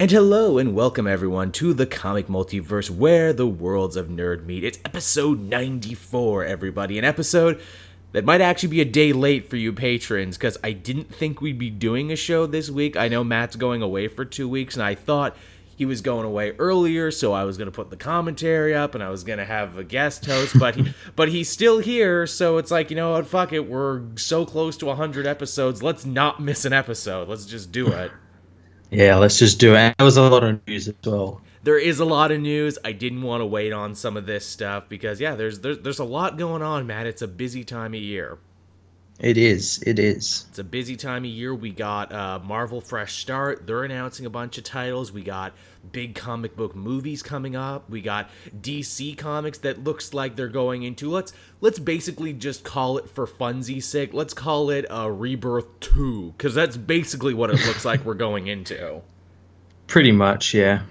And hello and welcome everyone to the comic multiverse where the worlds of nerd meet. It's episode 94, everybody. An episode that might actually be a day late for you patrons because I didn't think we'd be doing a show this week. I know Matt's going away for two weeks, and I thought he was going away earlier, so I was going to put the commentary up and I was going to have a guest host, but he, but he's still here, so it's like, you know what, fuck it. We're so close to 100 episodes. Let's not miss an episode. Let's just do it. Yeah, let's just do it. There was a lot of news as well. There is a lot of news. I didn't want to wait on some of this stuff because yeah, there's there's there's a lot going on, man. It's a busy time of year. It is. It is. It's a busy time of year. We got uh, Marvel Fresh Start. They're announcing a bunch of titles. We got big comic book movies coming up. We got DC comics that looks like they're going into let's let's basically just call it for funsies sake. Let's call it a Rebirth 2 cuz that's basically what it looks like we're going into. Pretty much, yeah.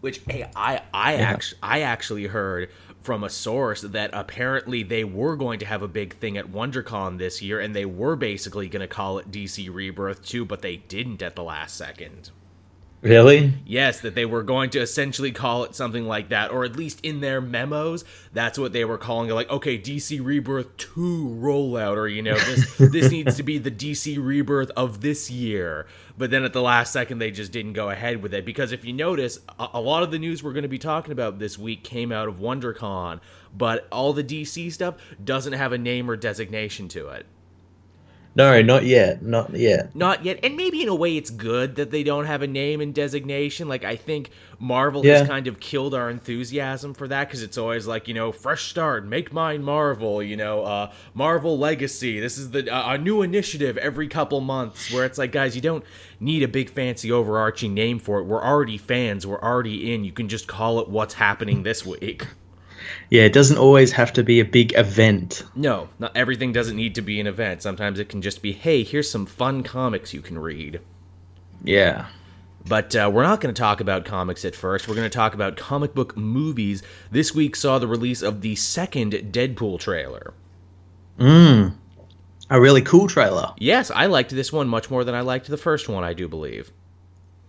Which hey, I I yeah. actually I actually heard from a source that apparently they were going to have a big thing at WonderCon this year and they were basically going to call it DC Rebirth 2, but they didn't at the last second. Really? Yes, that they were going to essentially call it something like that, or at least in their memos, that's what they were calling it. Like, okay, DC Rebirth 2 rollout, or, you know, this, this needs to be the DC Rebirth of this year. But then at the last second, they just didn't go ahead with it. Because if you notice, a, a lot of the news we're going to be talking about this week came out of WonderCon, but all the DC stuff doesn't have a name or designation to it. No, not yet. Not yet. Not yet. And maybe in a way it's good that they don't have a name and designation. Like I think Marvel yeah. has kind of killed our enthusiasm for that because it's always like, you know, fresh start, make mine Marvel, you know, uh, Marvel Legacy. This is the uh, a new initiative every couple months where it's like, guys, you don't need a big fancy overarching name for it. We're already fans. We're already in. You can just call it what's happening this week yeah, it doesn't always have to be a big event. No, not everything doesn't need to be an event. Sometimes it can just be, hey, here's some fun comics you can read. Yeah. But uh, we're not going to talk about comics at first. We're going to talk about comic book movies. This week saw the release of the second Deadpool trailer. Mmm. A really cool trailer. Yes, I liked this one much more than I liked the first one, I do believe.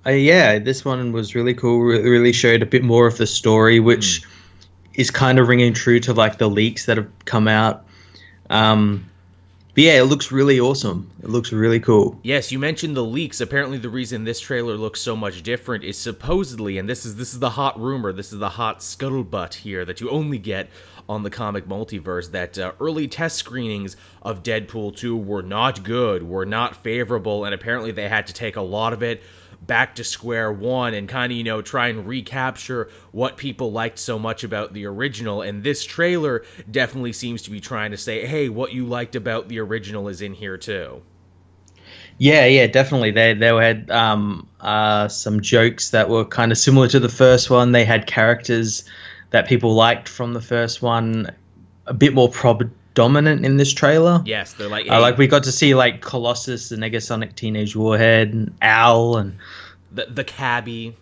Uh, yeah, this one was really cool. really showed a bit more of the story, which. Mm is kind of ringing true to like the leaks that have come out. Um, but yeah, it looks really awesome. It looks really cool. Yes, you mentioned the leaks. Apparently, the reason this trailer looks so much different is supposedly, and this is this is the hot rumor, this is the hot scuttlebutt here that you only get on the comic multiverse that uh, early test screenings of Deadpool 2 were not good, were not favorable, and apparently they had to take a lot of it back to square one and kind of, you know, try and recapture what people liked so much about the original. And this trailer definitely seems to be trying to say, hey, what you liked about the original is in here too. Yeah, yeah, definitely. They they had um, uh, some jokes that were kind of similar to the first one. They had characters that people liked from the first one, a bit more prob- dominant in this trailer. Yes, they're like uh, like we got to see like Colossus, the Negasonic Teenage Warhead, and Owl, and the the cabbie.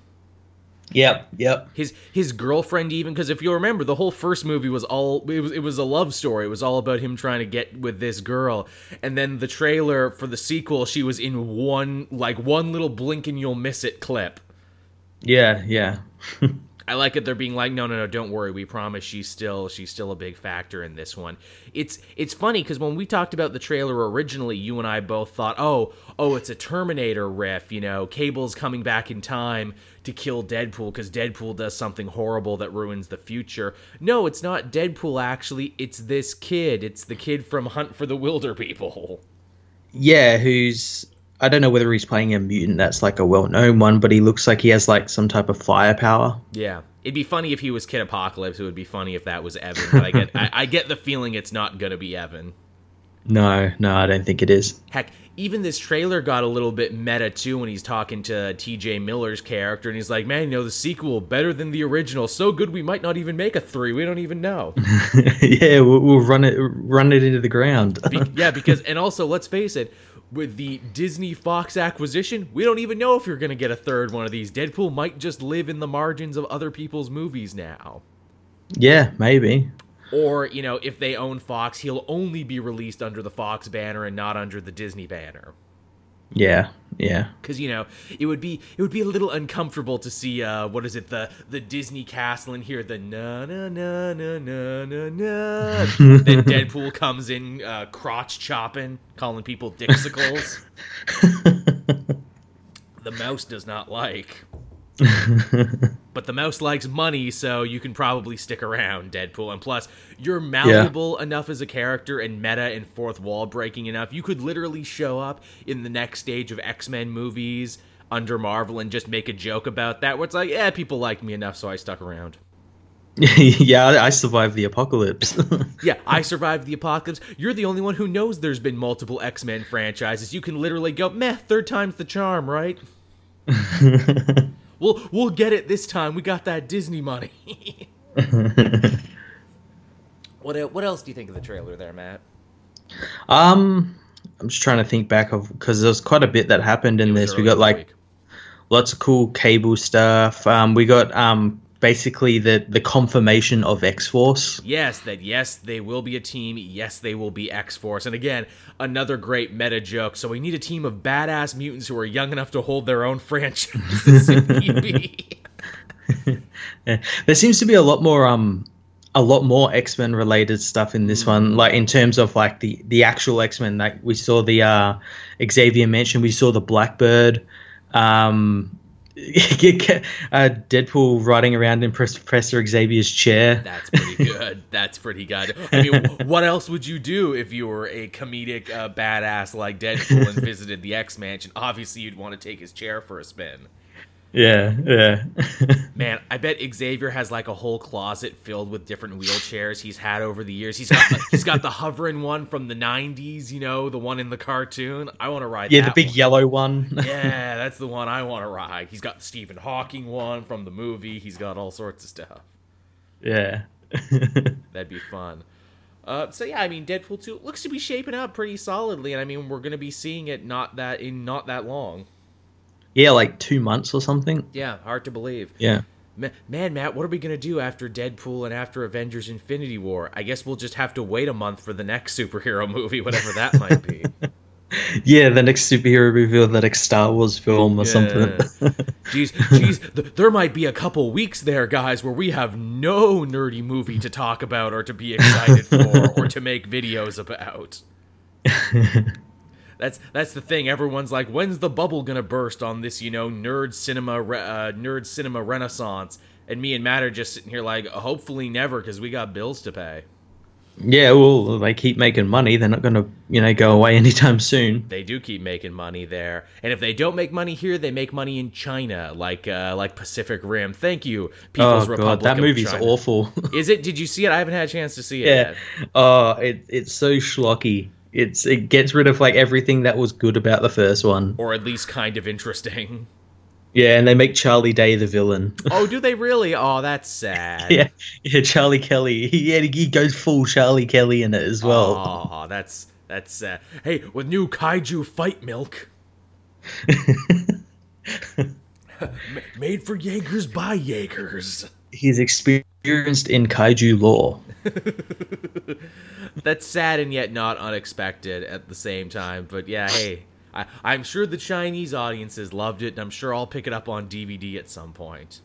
Yep, yep. His his girlfriend even because if you remember the whole first movie was all it was it was a love story. It was all about him trying to get with this girl. And then the trailer for the sequel, she was in one like one little blink and you'll miss it clip. Yeah, yeah. I like it. They're being like, no, no, no, don't worry. We promise she's still she's still a big factor in this one. It's it's funny because when we talked about the trailer originally, you and I both thought, oh, oh, it's a Terminator riff. You know, Cable's coming back in time to kill Deadpool because Deadpool does something horrible that ruins the future. No, it's not Deadpool. Actually, it's this kid. It's the kid from Hunt for the Wilderpeople. Yeah, who's I don't know whether he's playing a mutant that's like a well known one, but he looks like he has like some type of firepower. Yeah. It'd be funny if he was Kid Apocalypse. It would be funny if that was Evan. But I get I, I get the feeling it's not gonna be Evan. No, no, I don't think it is. Heck, even this trailer got a little bit meta too when he's talking to T.J. Miller's character, and he's like, "Man, you know the sequel better than the original. So good, we might not even make a three. We don't even know." yeah, we'll, we'll, run it, run it into the ground. be- yeah, because and also let's face it, with the Disney Fox acquisition, we don't even know if you're going to get a third one of these. Deadpool might just live in the margins of other people's movies now. Yeah, maybe. Or, you know, if they own Fox, he'll only be released under the Fox banner and not under the Disney banner. Yeah, yeah. Because you know it would be it would be a little uncomfortable to see uh what is it the the Disney castle and hear the na na na na na na na. then Deadpool comes in uh, crotch chopping, calling people dixicles. the mouse does not like. but the mouse likes money, so you can probably stick around, Deadpool. And plus, you're malleable yeah. enough as a character and meta and fourth wall breaking enough. You could literally show up in the next stage of X Men movies under Marvel and just make a joke about that, where it's like, yeah, people like me enough, so I stuck around. yeah, I survived the apocalypse. yeah, I survived the apocalypse. You're the only one who knows there's been multiple X Men franchises. You can literally go, meh, third time's the charm, right? We'll we'll get it this time. We got that Disney money. what what else do you think of the trailer there, Matt? Um, I'm just trying to think back of because there's quite a bit that happened in this. We got like week. lots of cool cable stuff. Um, we got um basically the the confirmation of X Force. Yes, that yes they will be a team. Yes, they will be X Force. And again, another great meta joke. So we need a team of badass mutants who are young enough to hold their own franchise. there seems to be a lot more um a lot more X Men related stuff in this one, like in terms of like the the actual X Men. Like we saw the uh, Xavier mentioned, we saw the Blackbird. Um, uh, Deadpool riding around in Professor Xavier's chair. That's pretty good. That's pretty good. I mean, what else would you do if you were a comedic uh, badass like Deadpool and visited the X Mansion? Obviously, you'd want to take his chair for a spin. Yeah, yeah. Man, I bet Xavier has like a whole closet filled with different wheelchairs he's had over the years. He's got the, he's got the hovering one from the '90s, you know, the one in the cartoon. I want to ride. That. Yeah, the big one. yellow one. yeah, that's the one I want to ride. He's got the Stephen Hawking one from the movie. He's got all sorts of stuff. Yeah, that'd be fun. Uh, so yeah, I mean, Deadpool 2 looks to be shaping up pretty solidly, and I mean, we're gonna be seeing it not that in not that long. Yeah, like two months or something. Yeah, hard to believe. Yeah. Man, Matt, what are we gonna do after Deadpool and after Avengers: Infinity War? I guess we'll just have to wait a month for the next superhero movie, whatever that might be. yeah, the next superhero movie or the next Star Wars film or yeah. something. jeez, jeez, th- there might be a couple weeks there, guys, where we have no nerdy movie to talk about or to be excited for or to make videos about. That's that's the thing. Everyone's like, when's the bubble gonna burst on this, you know, nerd cinema, re- uh, nerd cinema renaissance? And me and Matt are just sitting here like, hopefully never, because we got bills to pay. Yeah, well, they keep making money. They're not going to, you know, go away anytime soon. They do keep making money there, and if they don't make money here, they make money in China, like uh, like Pacific Rim. Thank you, People's oh, Republic. God, that movie's China. awful. Is it? Did you see it? I haven't had a chance to see it. Yeah. Yet. Oh, it, it's so schlocky it's it gets rid of like everything that was good about the first one, or at least kind of interesting. Yeah, and they make Charlie Day the villain. oh, do they really? Oh, that's sad. yeah, yeah, Charlie Kelly. Yeah, he goes full Charlie Kelly in it as well. Oh, that's that's uh, hey with new kaiju fight milk. Made for Jaegers by Jaegers. He's experienced in kaiju lore. That's sad and yet not unexpected at the same time. But yeah, hey, I, I'm sure the Chinese audiences loved it, and I'm sure I'll pick it up on DVD at some point.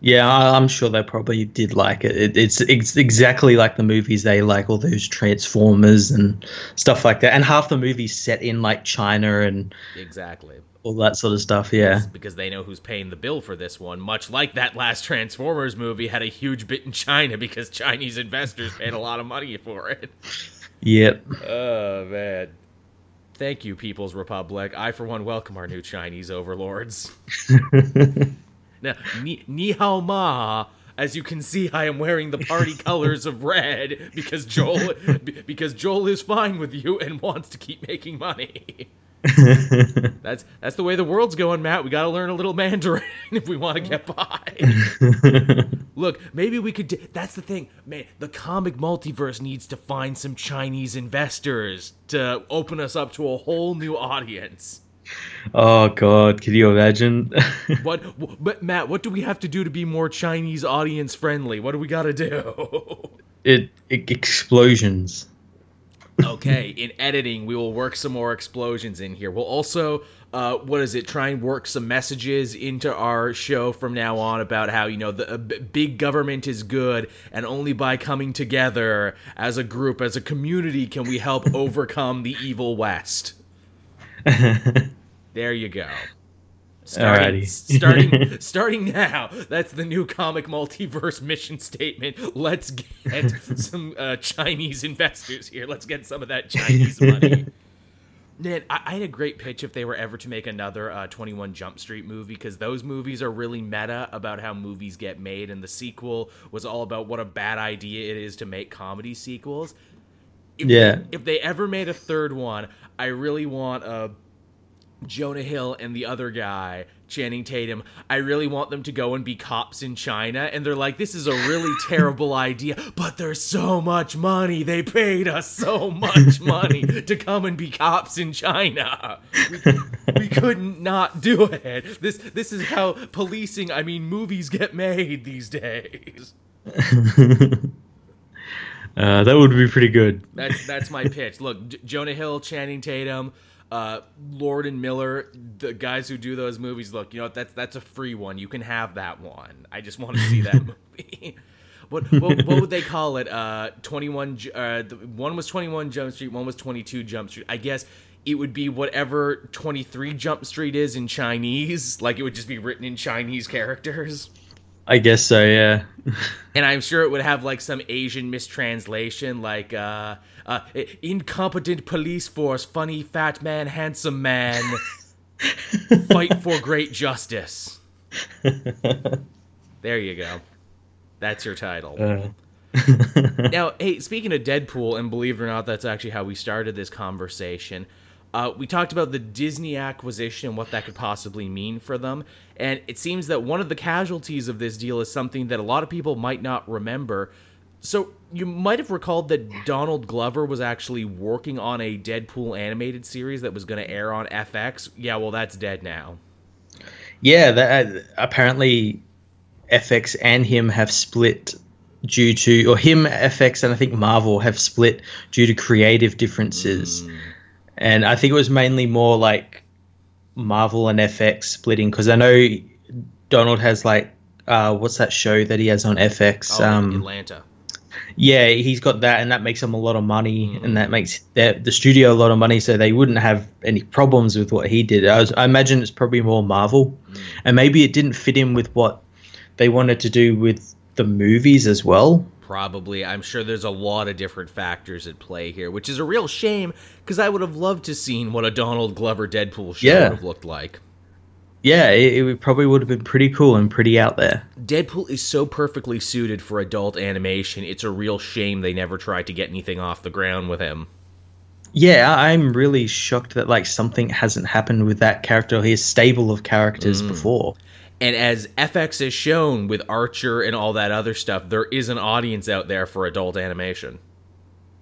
Yeah, I'm sure they probably did like it. it it's, it's exactly like the movies they like, all those Transformers and stuff like that. And half the movies set in like China and exactly all that sort of stuff. Yeah, because they know who's paying the bill for this one. Much like that last Transformers movie had a huge bit in China because Chinese investors paid a lot of money for it. Yep. Oh man. Thank you, People's Republic. I, for one, welcome our new Chinese overlords. now, ni, ni hao ma. As you can see, I am wearing the party colors of red because Joel, because Joel is fine with you and wants to keep making money. That's that's the way the world's going, Matt. We got to learn a little Mandarin if we want to get by. Look, maybe we could. That's the thing, man. The comic multiverse needs to find some Chinese investors to open us up to a whole new audience. Oh God, can you imagine? what, but Matt, what do we have to do to be more Chinese audience friendly? What do we got to do? It, it explosions. Okay, in editing, we will work some more explosions in here. We'll also, uh, what is it? Try and work some messages into our show from now on about how you know the uh, big government is good, and only by coming together as a group, as a community, can we help overcome the evil West. there you go. Starting, starting, starting now. That's the new comic multiverse mission statement. Let's get some uh, Chinese investors here. Let's get some of that Chinese money. Man, I, I had a great pitch if they were ever to make another uh, 21 Jump Street movie because those movies are really meta about how movies get made, and the sequel was all about what a bad idea it is to make comedy sequels. If Yeah. If they ever made a third one, I really want uh, Jonah Hill and the other guy, Channing Tatum, I really want them to go and be cops in China. And they're like, this is a really terrible idea, but there's so much money. They paid us so much money to come and be cops in China. We, we couldn't not do it. This this is how policing, I mean, movies get made these days. Uh, that would be pretty good. That's that's my pitch. Look, J- Jonah Hill, Channing Tatum, uh, Lord and Miller, the guys who do those movies. Look, you know that's that's a free one. You can have that one. I just want to see that movie. What, what what would they call it? Uh, twenty one. Uh, the, one was twenty one Jump Street. One was twenty two Jump Street. I guess it would be whatever twenty three Jump Street is in Chinese. Like it would just be written in Chinese characters. I guess so. Yeah. And I'm sure it would have like some Asian mistranslation, like uh, uh, incompetent police force, funny fat man, handsome man, fight for great justice. There you go. That's your title. Uh, Now, hey, speaking of Deadpool, and believe it or not, that's actually how we started this conversation. Uh, we talked about the Disney acquisition and what that could possibly mean for them. And it seems that one of the casualties of this deal is something that a lot of people might not remember. So, you might have recalled that Donald Glover was actually working on a Deadpool animated series that was going to air on FX. Yeah, well, that's dead now. yeah. That uh, apparently FX and him have split due to, or him, FX, and I think Marvel have split due to creative differences. And I think it was mainly more like Marvel and FX splitting because I know Donald has like uh, what's that show that he has on FX? Oh, um, Atlanta. yeah, he's got that, and that makes him a lot of money, and that makes the, the studio a lot of money, so they wouldn't have any problems with what he did. I, was, I imagine it's probably more Marvel, and maybe it didn't fit in with what they wanted to do with the movies as well. Probably. I'm sure there's a lot of different factors at play here, which is a real shame because I would have loved to seen what a Donald Glover Deadpool show Yeah. would have looked like. Yeah, it, it probably would have been pretty cool and pretty out there. Deadpool is so perfectly suited for adult animation. It's a real shame they never tried to get anything off the ground with him. Yeah, I'm really shocked that like something hasn't happened with that character, his stable of characters mm. before. And as FX has shown with Archer and all that other stuff, there is an audience out there for adult animation.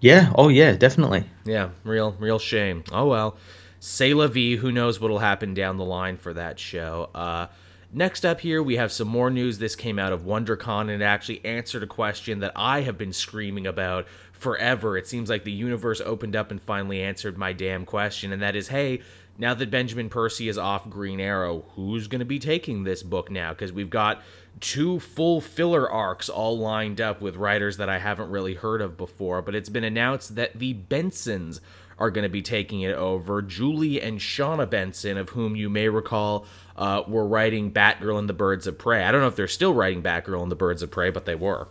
Yeah, oh yeah, definitely. Yeah, real, real shame. Oh well. Say la vie, who knows what'll happen down the line for that show. Uh, next up here, we have some more news. This came out of WonderCon and it actually answered a question that I have been screaming about forever. It seems like the universe opened up and finally answered my damn question, and that is hey, now that Benjamin Percy is off Green Arrow, who's going to be taking this book now? Because we've got two full filler arcs all lined up with writers that I haven't really heard of before, but it's been announced that the Bensons are going to be taking it over. Julie and Shawna Benson, of whom you may recall, uh, were writing Batgirl and the Birds of Prey. I don't know if they're still writing Batgirl and the Birds of Prey, but they were.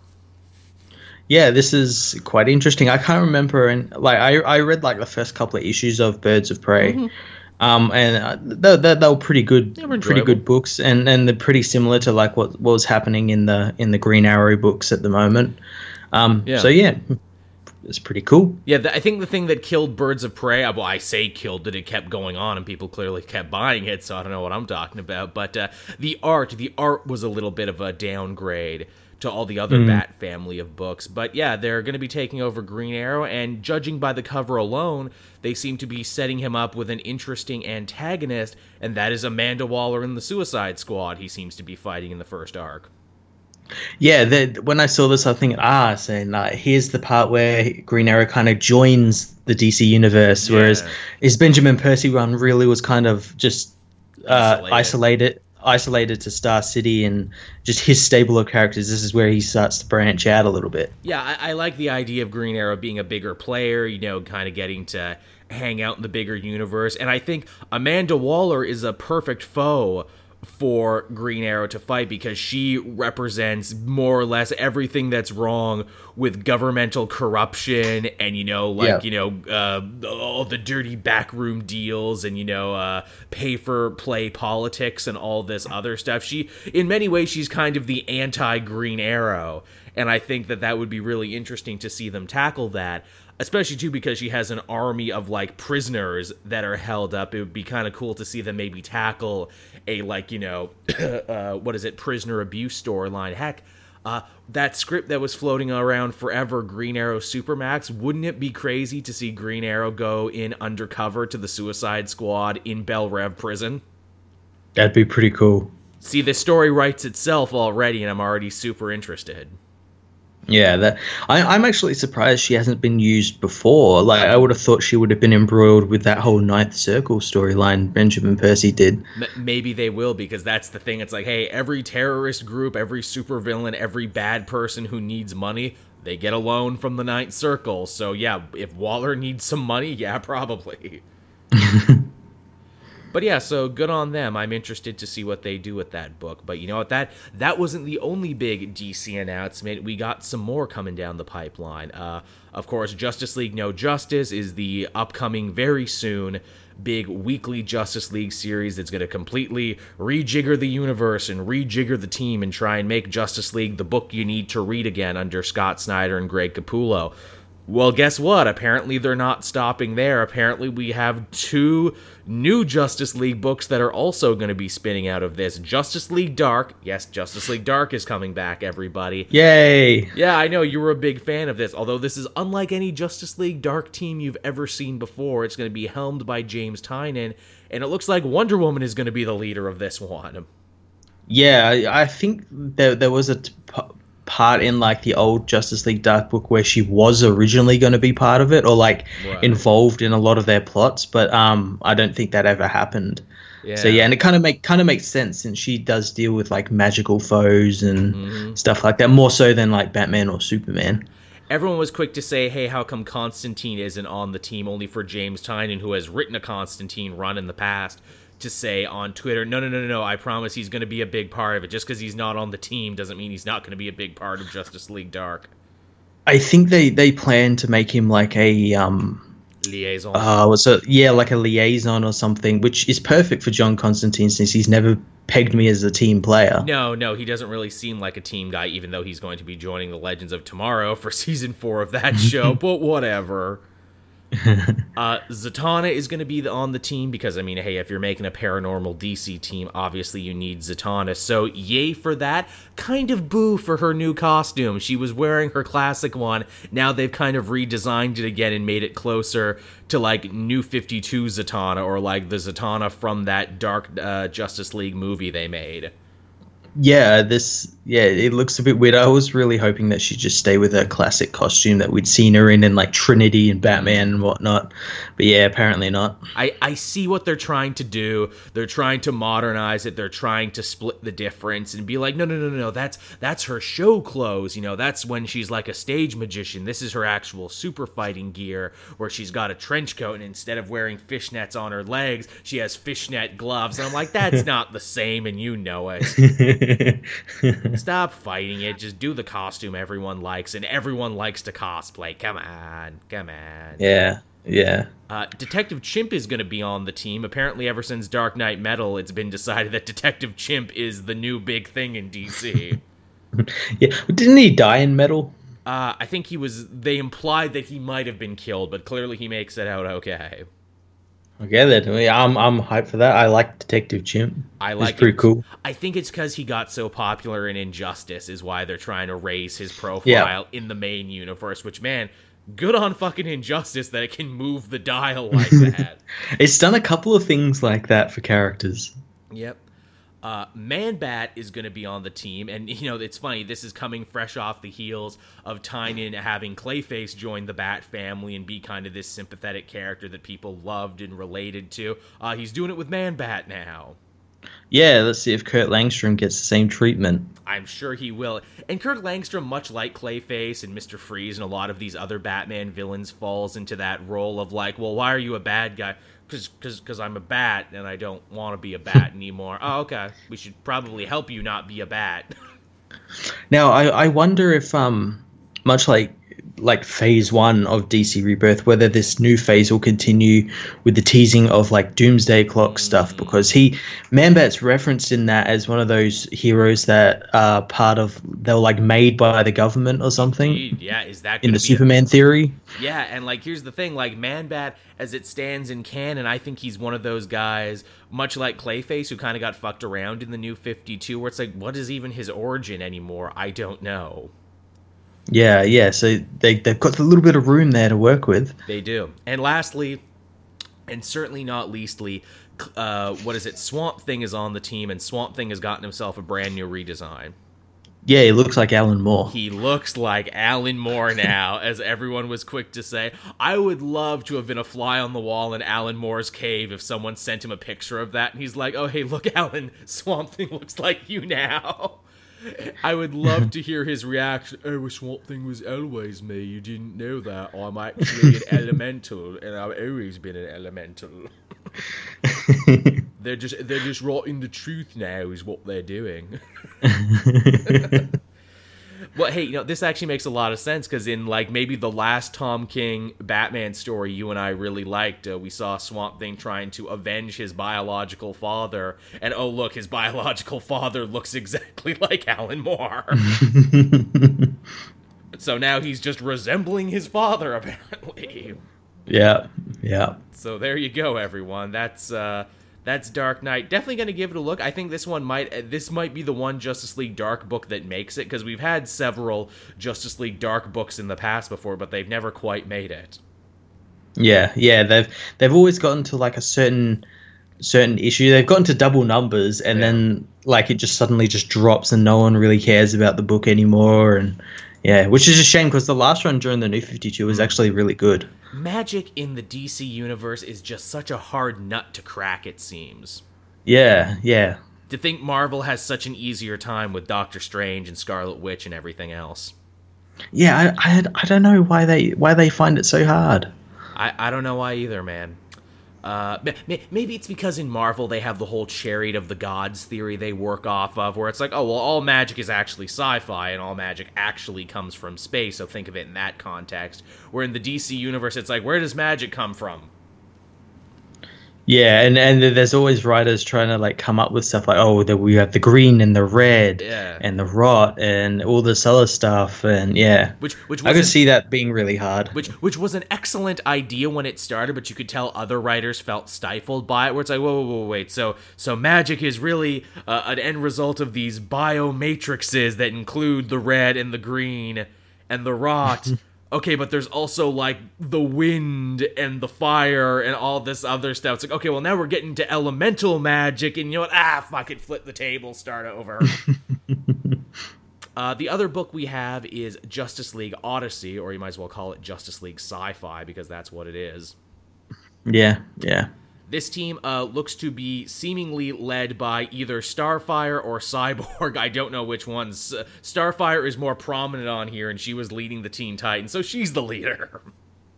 Yeah, this is quite interesting. I can't remember, and like I, I read like the first couple of issues of Birds of Prey, um, and uh, they, they, they were pretty good, were pretty good books, and and they're pretty similar to like what, what was happening in the in the Green Arrow books at the moment. Um, Yeah. So yeah, it's pretty cool. Yeah, th- I think the thing that killed Birds of Prey, uh, well, I say killed that it kept going on and people clearly kept buying it, so I don't know what I'm talking about. But uh, the art, the art was a little bit of a downgrade to all the other Bat family of books. But yeah, they're going to be taking over Green Arrow, and judging by the cover alone, they seem to be setting him up with an interesting antagonist, and that is Amanda Waller in the Suicide Squad he seems to be fighting in the first arc. Yeah, the, when I saw this, I think, ah, saying uh, here's the part where Green Arrow kind of joins the DC universe, Yeah. whereas his Benjamin Percy run really was kind of just uh, Isolated. isolated. Isolated, to Star City and just his stable of characters. This is where he starts to branch out a little bit. Yeah, I, I like the idea of Green Arrow being a bigger player, you know, kind of getting to hang out in the bigger universe. And I think Amanda Waller is a perfect foe for Green Arrow to fight because she represents more or less everything that's wrong with governmental corruption and you know like Yeah. you know uh, all the dirty backroom deals and you know uh, pay for play politics and all this other stuff. She in many ways she's kind of the anti green arrow. And i think that that would be really interesting to see them tackle that especially too because she has an army of like prisoners that are held up it would be kind of cool to see them maybe tackle a like you know uh, what is it prisoner abuse storyline heck uh, that script that was floating around forever, Green Arrow Supermax, wouldn't it be crazy to see Green Arrow go in undercover to the Suicide Squad in Belle Reve prison? That'd be pretty cool. See, the story writes itself already, and I'm already super interested. Yeah, that I, I'm actually surprised she hasn't been used before. Like I would have thought she would have been embroiled with that whole Ninth Circle storyline Benjamin Percy did. M- maybe they will because that's the thing. It's like, hey, every terrorist group, every supervillain, every bad person who needs money, they get a loan from the Ninth Circle. So yeah, if Waller needs some money, yeah, probably. But yeah, so good on them. I'm interested to see what they do with that book. But you know what? That that wasn't the only big DC announcement. We got some more coming down the pipeline. Uh, of course, Justice League No Justice is the upcoming very soon big weekly Justice League series that's going to completely rejigger the universe and rejigger the team and try and make Justice League the book you need to read again under Scott Snyder and Greg Capullo. Well, guess what? Apparently, they're not stopping there. Apparently, we have two new Justice League books that are also going to be spinning out of this. Justice League Dark. Yes, Justice League Dark is coming back, everybody. Yay! Yeah, I know you were a big fan of this, although this is unlike any Justice League Dark team you've ever seen before. It's going to be helmed by James Tynion, and it looks like Wonder Woman is going to be the leader of this one. Yeah, I think there there was a t- part in like the old Justice League Dark book where she was originally going to be part of it or like Right. involved in a lot of their plots, but um, I don't think that ever happened. Yeah. So yeah, and it kind of make kind of makes sense since she does deal with like magical foes and Mm-hmm. stuff like that more so than like Batman or Superman. Everyone was quick to say, hey, how come Constantine isn't on the team only for James Tynion, who has written a Constantine run in the past, to say on Twitter, no, no, no, no, no, I promise he's going to be a big part of it. Just because he's not on the team doesn't mean he's not going to be a big part of Justice League Dark. I think they they plan to make him like a um Liaison. uh what's it yeah like a liaison or something, which is perfect for John Constantine since he's never pegged me as a team player. No, no, he doesn't really seem like a team guy, even though he's going to be joining the Legends of Tomorrow for season four of that show, but whatever. uh, Zatanna is going to be on the team because, I mean, hey, if you're making a paranormal DC team, obviously you need Zatanna. So, yay for that. Kind of boo for her new costume. She was wearing her classic one. Now they've kind of redesigned it again and made it closer to like New 52 Zatanna or like the Zatanna from that Dark uh, Justice League movie they made. Yeah, this yeah, it looks a bit weird. I was really hoping that she'd just stay with her classic costume that we'd seen her in in like Trinity and Batman and whatnot. But yeah, apparently not. I, I see what they're trying to do. They're trying to modernize it. They're trying to split the difference and be like, no, no, no, no, no. That's that's her show clothes. You know, that's when she's like a stage magician. This is her actual super fighting gear, where she's got a trench coat and instead of wearing fishnets on her legs, she has fishnet gloves. And I'm like, that's not the same, and you know it. Stop fighting it. Just do the costume everyone likes, and everyone likes to cosplay. Come on, come on. Yeah, yeah. Uh, Detective Chimp is going to be on the team. Apparently, ever since Dark Knight Metal, it's been decided that Detective Chimp is the new big thing in DC. Yeah. Didn't he die in metal? uh, I think he was. They implied that he might have been killed, but clearly he makes it out okay. Okay, then yeah, I'm I'm hyped for that. I like Detective Chimp. I It's like pretty it. cool. I think it's because he got so popular in Injustice, is why they're trying to raise his profile Yeah. in the main universe. Which, man, good on fucking Injustice that it can move the dial like that. It's done a couple of things like that for characters. Yep. Uh, Man Bat is going to be on the team, and you know it's funny. This is coming fresh off the heels of Tynion having Clayface join the Bat family and be kind of this sympathetic character that people loved and related to. Uh, he's doing it with Man Bat now. Yeah, let's see if Kurt Langstrom gets the same treatment. I'm sure he will. And Kurt Langstrom, much like Clayface and Mr. Freeze and a lot of these other Batman villains, falls into that role of like, well, why are you a bad guy? Because because because I'm a bat and I don't want to be a bat anymore. oh, okay. We should probably help you not be a bat. now, I, I wonder if, um, much like like phase one of DC Rebirth, whether this new phase will continue with the teasing of like Doomsday Clock stuff, mm-hmm. because he Manbat's referenced in that as one of those heroes that are part of they were like made by the government or something. Yeah, is that in the Superman a, theory? Yeah, and like here's the thing, like Manbat as it stands in canon, I think he's one of those guys, much like Clayface, who kind of got fucked around in the New Fifty Two, where it's like, what is even his origin anymore? I don't know. Yeah, yeah. So they they've got a little bit of room there to work with. They do. And lastly, and certainly not leastly, uh, what is it? Swamp Thing is on the team, and Swamp Thing has gotten himself a brand new redesign. Yeah, he looks like Alan Moore. He looks like Alan Moore now, as everyone was quick to say. I would love to have been a fly on the wall in Alan Moore's cave if someone sent him a picture of that, and he's like, "Oh, hey, look, Alan, Swamp Thing looks like you now." I would love to hear his reaction. Oh, Swamp Thing was always me. You didn't know that. I'm actually an elemental, and I've always been an elemental. they're just they're just rotting the truth now, is what they're doing. Well, hey, you know, this actually makes a lot of sense because in like maybe the last Tom King Batman story you and I really liked, uh, we saw Swamp Thing trying to avenge his biological father, and oh look, his biological father looks exactly like Alan Moore. so now he's just resembling his father, apparently. Yeah, yeah. So there you go, everyone. That's uh that's Dark Knight. Definitely going to give it a look. I think this one might this might be the one Justice League Dark book that makes it because we've had several Justice League Dark books in the past before, but they've never quite made it. Yeah, yeah, they've they've always gotten to like a certain certain issue. They've gotten to double numbers and yeah. then like it just suddenly just drops and no one really cares about the book anymore and yeah, which is a shame because the last run during the New 52 was hmm. actually really good magic in the DC universe is just such a hard nut to crack, it seems. Yeah, yeah. To think Marvel has such an easier time with Doctor Strange and Scarlet Witch and everything else. Yeah, I, I, I don't know why they why they find it so hard. I, I don't know why either, man. Uh, maybe it's because in Marvel they have the whole chariot of the gods theory they work off of, where it's like, oh well, all magic is actually sci-fi, and all magic actually comes from space. So think of it in that context. Where in the DC universe, it's like, where does magic come from? Yeah, and and there's always writers trying to like come up with stuff like, oh, that we have the green and the red, yeah. and the rot and all this other stuff, and yeah, which which I could see that being really hard. Which which was an excellent idea when it started, but you could tell other writers felt stifled by it. Where it's like, whoa, whoa, whoa wait, so so magic is really uh, an end result of these biomatrixes that include the red and the green and the rot. okay, but there's also like the wind and the fire and all this other stuff. It's like, okay, well now we're getting to elemental magic, and you know what? Ah, fuck it, flip the table, start over. uh, the other book we have is Justice League Odyssey, or you might as well call it Justice League Sci-Fi because that's what it is. Yeah, yeah. This team uh, looks to be seemingly led by either Starfire or Cyborg. I don't know which ones. Uh, Starfire is more prominent on here, and she was leading the Teen Titans, so she's the leader.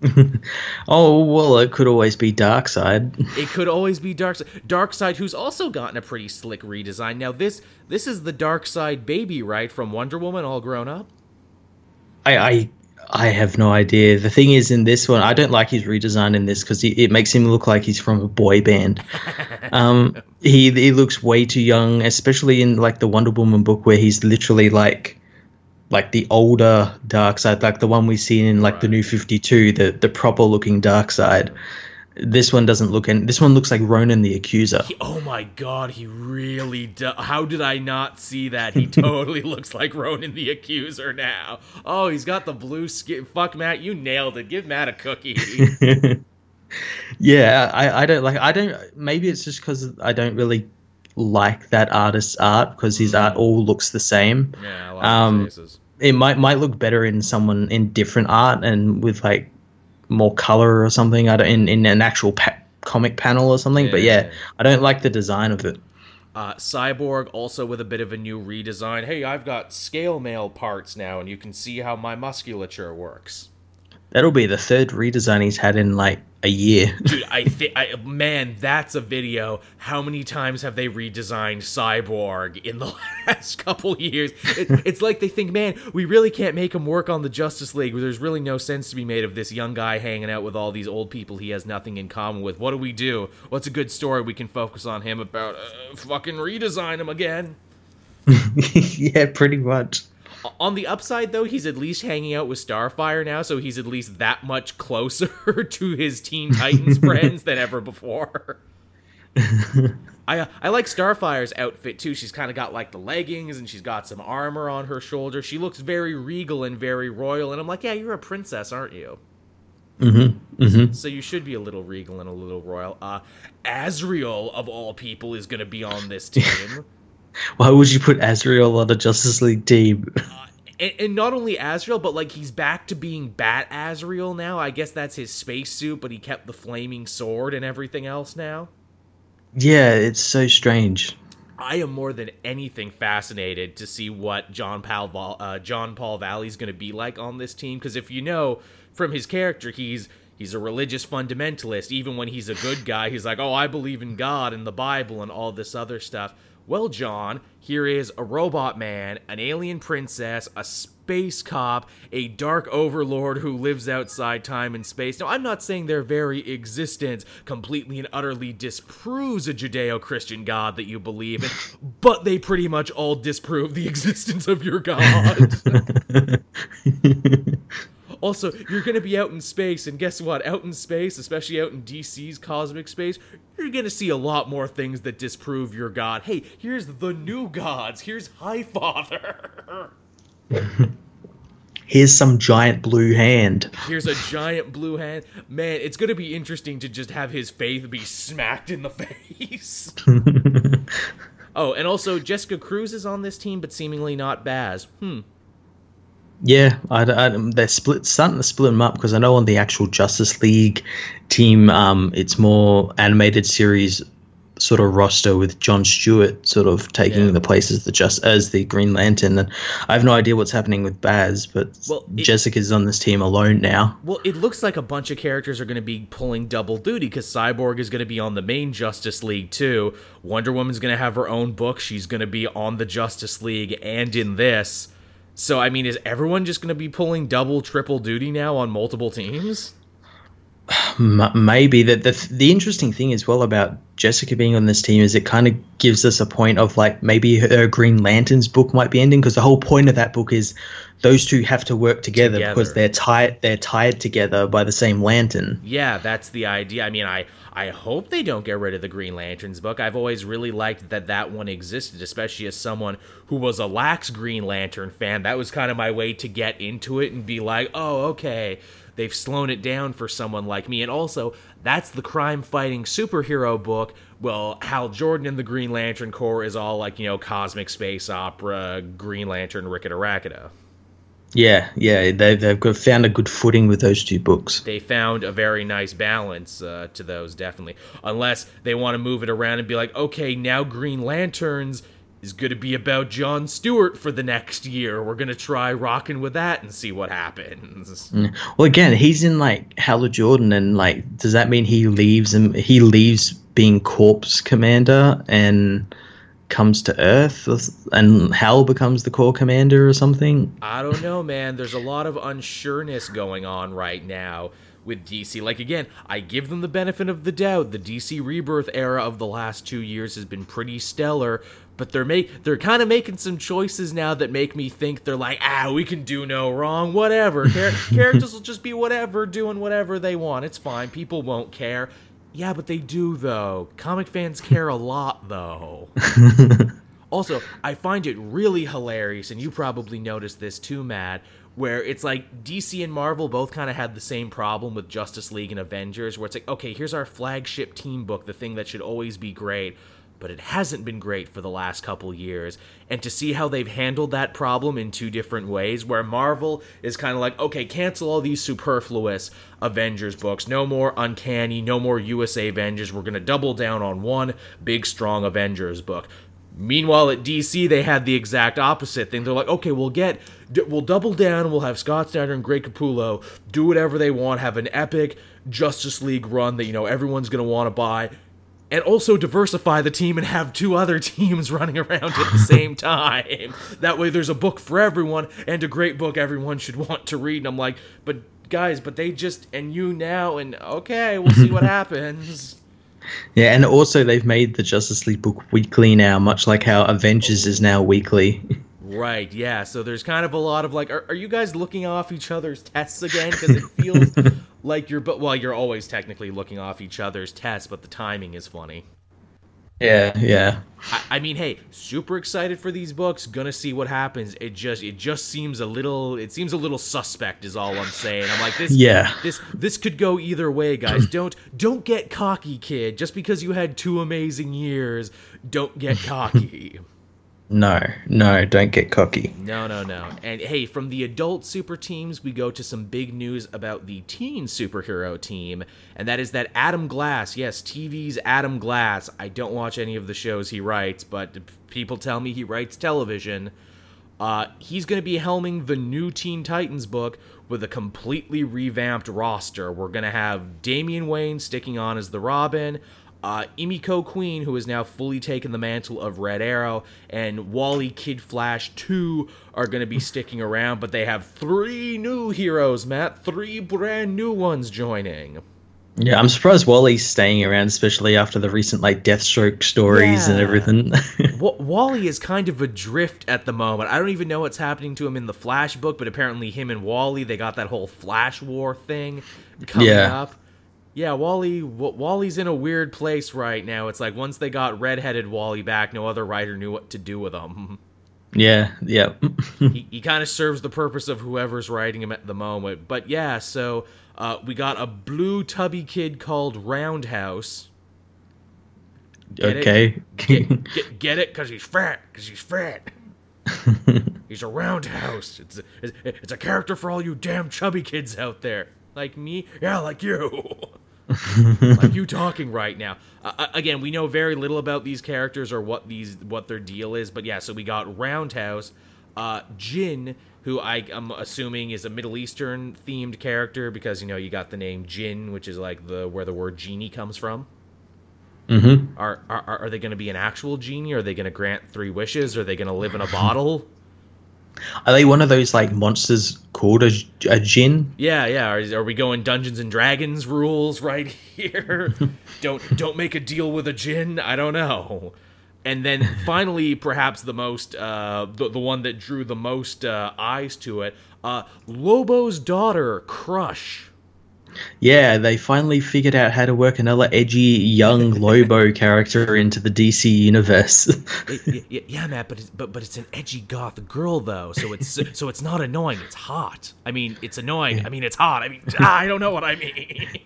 oh well, it could always be Darkseid. it could always be Darkseid. Darkseid, who's also gotten a pretty slick redesign. Now this this is the Darkseid baby, right, from Wonder Woman, all grown up. I, I I have no idea. The thing is, in this one, I don't like his redesign in this because it makes him look like he's from a boy band. um, he he looks way too young, especially in like the Wonder Woman book where he's literally like like the older Darkseid like the one we see in like right. the New Fifty Two, the the proper looking Darkseid. This one doesn't look, and this one looks like Ronan the Accuser. He, oh my god, he really does. How did I not see that? He totally looks like Ronan the Accuser now. Oh, he's got the blue skin. Fuck, Matt, you nailed it. Give Matt a cookie. yeah, I, I don't like. I don't. Maybe it's just because I don't really like that artist's art because his art all looks the same. Yeah, Um. It might might look better in someone in different art and with like more color or something. I don't in, in an actual pa- comic panel or something. But Yeah. yeah, I don't like the design of it. Uh, Cyborg also with a bit of a new redesign. Hey, I've got scale mail parts now, and you can see how my musculature works. That'll be the third redesign he's had in like a year. Dude, I think, I man, that's a video. How many times have they redesigned Cyborg in the last couple years? It, it's like they think, man, we really can't make him work on the Justice League. There's really no sense to be made of this young guy hanging out with all these old people he has nothing in common with. What do we do? What's a good story we can focus on him about? Uh, fucking redesign him again. yeah, pretty much. On the upside, though, he's at least hanging out with Starfire now, so he's at least that much closer to his Teen Titans friends than ever before. I I like Starfire's outfit too. She's kind of got like the leggings and she's got some armor on her shoulder. She looks very regal and very royal, and I'm like, yeah, you're a princess, aren't you? Mm-hmm. Mm-hmm. So you should be a little regal and a little royal. Uh, Azrael of all people is going to be on this team. Why would you put Azrael on a Justice League team? and, and not only Azrael, but like he's back to being Bat Azrael now. I guess that's his spacesuit, but he kept the flaming sword and everything else now. yeah, it's so strange. I am more than anything fascinated to see what John Paul uh, John Paul Valley's going to be like on this team. Because if you know from his character, he's he's a religious fundamentalist. Even when he's a good guy, he's like, "Oh, I believe in God and the Bible and all this other stuff." Well, John, here is a robot man, an alien princess, a space cop, a dark overlord who lives outside time and space. Now, I'm not saying their very existence completely and utterly disproves a Judeo Christian God that you believe in, but they pretty much all disprove the existence of your God. Also, you're going to be out in space, and guess what? Out in space, especially out in DC's cosmic space, you're going to see a lot more things that disprove your god. Hey, here's the new gods. Here's High Father. Here's some giant blue hand. Here's a giant blue hand. Man, it's going to be interesting to just have his faith be smacked in the face. oh, and also, Jessica Cruz is on this team, but seemingly not Baz. Hmm. Yeah, I, I, they're split, starting to split them up because I know on the actual Justice League team, um, it's more animated series sort of roster with John Stewart sort of taking Yeah. the place as the just as the Green Lantern. And I have no idea what's happening with Baz, but Well, it- Jessica's on this team alone now. Well, it looks like a bunch of characters are going to be pulling double duty because Cyborg is going to be on the main Justice League too. Wonder Woman's going to have her own book. She's going to be on the Justice League and in this. So, I mean, is everyone just going to be pulling double, triple duty now on multiple teams? M- maybe the, the the interesting thing as well about Jessica being on this team is it kind of gives us a point of like maybe her Green Lantern's book might be ending because the whole point of that book is those two have to work together, Together. because they're tied they're tied together by the same lantern. Yeah, that's the idea. I mean, I I hope they don't get rid of the Green Lanterns book. I've always really liked that that one existed, especially as someone who was a lax Green Lantern fan. That was kind of my way to get into it and be like, "Oh, okay, they've slowed it down for someone like me." And also, that's the crime-fighting superhero book. Well, Hal Jordan and the Green Lantern Corps is all like, you know, cosmic space opera, Green Lantern, Ricketa Racketa. Yeah, yeah, they've, they've found a good footing with those two books. they found a very nice balance uh, to those definitely unless they want to move it around and be like okay now green lanterns is going to be about john stewart for the next year we're going to try rocking with that and see what happens mm. Well, again, he's in like Hal Jordan, and like, does that mean he leaves and he leaves being Corpse Commander and comes to Earth, and Hal becomes the Corps Commander or something? i don't know man there's a lot of unsureness going on right now with DC. Like again, I give them the benefit of the doubt. The DC Rebirth era of the last 2 years has been pretty stellar, but they're make they're kind of making some choices now that make me think they're like, "Ah, we can do no wrong, whatever. Char- characters will just be whatever, doing whatever they want. It's fine. People won't care." Yeah, but they do though. Comic fans care a lot though. Also, I find it really hilarious, and you probably noticed this too, Matt, where it's like DC and Marvel both kind of had the same problem with Justice League and Avengers, where it's like, okay, here's our flagship team book, the thing that should always be great. But it hasn't been great for the last couple years. And to see how they've handled that problem in two different ways, where Marvel is kind of like, okay, cancel all these superfluous Avengers books. No more Uncanny, no more USA Avengers. We're going to double down on one big, strong Avengers book. Meanwhile, at DC, they had the exact opposite thing. They're like, okay, we'll get, we'll double down. We'll have Scott Snyder and Greg Capullo do whatever they want, have an epic Justice League run that you know everyone's going to want to buy and also diversify the team and have two other teams running around at the same time. That way, there's a book for everyone and a great book everyone should want to read. And I'm like, but guys, but they just and you now, and okay, we'll see what happens. Yeah, and also they've made the Justice League book weekly now, much like how Avengers is now weekly. Right, yeah. So there's kind of a lot of like, are, are you guys looking off each other's tests again? Because it feels like you're, but well, you're always technically looking off each other's tests, but the timing is funny. Yeah, yeah. I, I, mean, hey, super excited for these books. Gonna see what happens. It just, it just seems a little, it seems a little suspect. Is all I'm saying. I'm like this. Yeah. This, this could go either way, guys. don't, don't get cocky, kid. Just because you had two amazing years, don't get cocky. No, no, don't get cocky. No, no, no. And hey, from the adult super teams, we go to some big news about the teen superhero team, and that is that Adam Glass, yes, TV's Adam Glass. I don't watch any of the shows he writes, but people tell me he writes television. Uh, he's going to be helming the new Teen Titans book with a completely revamped roster. We're going to have Damian Wayne sticking on as the Robin, uh, Emiko Queen, who has now fully taken the mantle of Red Arrow, and Wally Kid Flash 2 are going to be sticking around, but they have three new heroes, Matt. Three brand new ones joining. Yeah, I'm surprised Wally's staying around, especially after the recent like Deathstroke stories yeah. and everything. w- Wally is kind of adrift at the moment. I don't even know what's happening to him in the Flash book, but apparently him and Wally they got that whole Flash War thing coming yeah. up yeah, Wally Wally's in a weird place right now. It's like once they got redheaded Wally back, no other writer knew what to do with him. Yeah, yeah. he he kind of serves the purpose of whoever's writing him at the moment. But yeah, so uh, we got a blue tubby kid called Roundhouse. Get okay. Get, get, get, it? Because he's fat. Because he's fat. he's a roundhouse. It's a, it's a character for all you damn chubby kids out there. Like me? Yeah, like you. like you talking right now. Uh, uh, again, we know very little about these characters or what these what their deal is, but yeah. So we got Roundhouse, uh, Djinn, who I, am assuming is a Middle Eastern themed character because you know you got the name Djinn, which is like the where the word genie comes from. Mm-hmm. Are, are are they going to be an actual genie? Are they going to grant three wishes? Are they going to live in a bottle? Are they one of those like monsters called a, a djinn? Yeah, yeah. Are, are we going Dungeons and Dragons rules right here? don't don't make a deal with a djinn. I don't know. And then finally, perhaps the most uh, the, the one that drew the most uh, eyes to it, uh, Lobo's daughter, Crush. Yeah, they finally figured out how to work another edgy young Lobo character into the DC universe. it, yeah, Matt, but it's, but but it's an edgy goth girl though, so it's so it's not annoying. It's hot. I mean, it's annoying. I mean, it's hot. I mean, I don't know what I mean.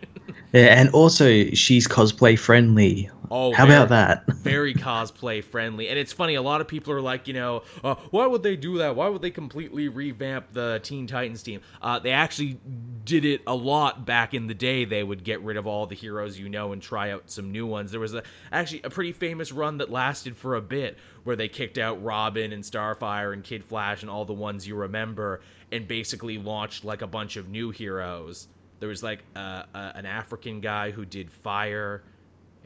Yeah, and also she's cosplay friendly. Oh, how very, about that? very cosplay friendly, and it's funny. A lot of people are like, you know, uh, why would they do that? Why would they completely revamp the Teen Titans team? Uh, they actually did it a lot back in the day. They would get rid of all the heroes you know and try out some new ones. There was a, actually a pretty famous run that lasted for a bit where they kicked out Robin and Starfire and Kid Flash and all the ones you remember, and basically launched like a bunch of new heroes there was like uh, uh, an African guy who did fire,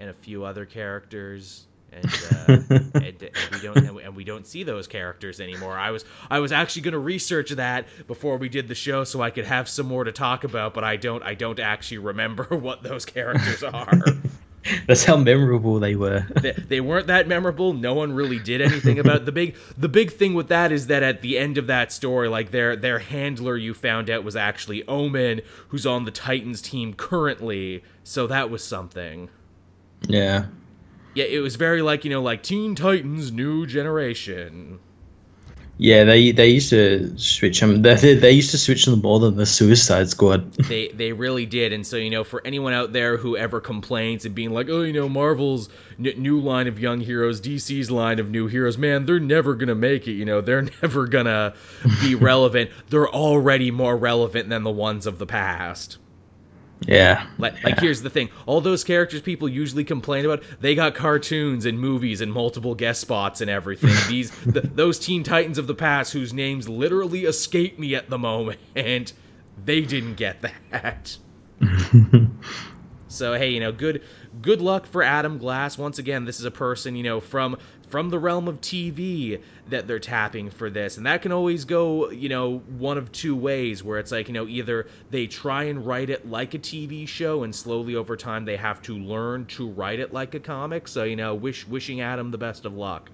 and a few other characters. And, uh, and, and, we don't and we don't see those characters anymore. I was I was actually going to research that before we did the show so I could have some more to talk about, but I don't I don't actually remember what those characters are. That's how memorable they were. they, they, weren't that memorable. No one really did anything about the big. The big thing with that is that at the end of that story, like their their handler, you found out was actually Omen, who's on the Titans team currently. So that was something. Yeah. Yeah, it was very like you know like Teen Titans New Generation. Yeah, they they used to switch them. They, they, they used to switch them more than the Suicide Squad. they they really did, and so you know, for anyone out there who ever complains and being like, oh, you know, Marvel's n- new line of young heroes, DC's line of new heroes, man, they're never gonna make it. You know, they're never gonna be relevant. They're already more relevant than the ones of the past. Yeah. Like, yeah. here's the thing: all those characters people usually complain about, they got cartoons and movies and multiple guest spots and everything. These th- those Teen Titans of the past, whose names literally escape me at the moment, and they didn't get that. so hey, you know, good good luck for Adam Glass. Once again, this is a person you know from from the realm of TV that they're tapping for this. And that can always go, you know, one of two ways where it's like, you know, either they try and write it like a TV show and slowly over time they have to learn to write it like a comic. So, you know, wish wishing Adam the best of luck.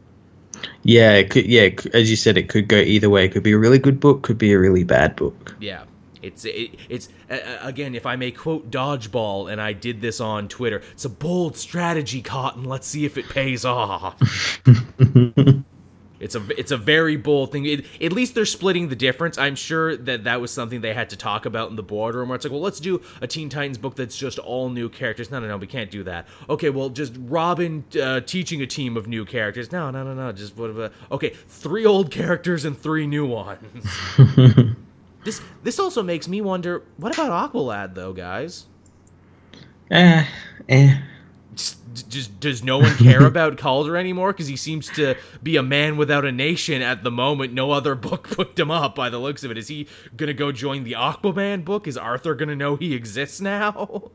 Yeah, it could yeah, as you said it could go either way. It could be a really good book, could be a really bad book. Yeah. It's it, it's uh, again, if I may quote Dodgeball, and I did this on Twitter. It's a bold strategy, Cotton. Let's see if it pays off. it's a it's a very bold thing. It, at least they're splitting the difference. I'm sure that that was something they had to talk about in the boardroom. Where it's like, well, let's do a Teen Titans book that's just all new characters. No, no, no, we can't do that. Okay, well, just Robin uh, teaching a team of new characters. No, no, no, no. Just whatever. Okay, three old characters and three new ones. This this also makes me wonder. What about Aqualad though, guys? Eh, eh. Just, just does no one care about Kaldur anymore? Because he seems to be a man without a nation at the moment. No other book picked him up by the looks of it. Is he gonna go join the Aquaman book? Is Arthur gonna know he exists now?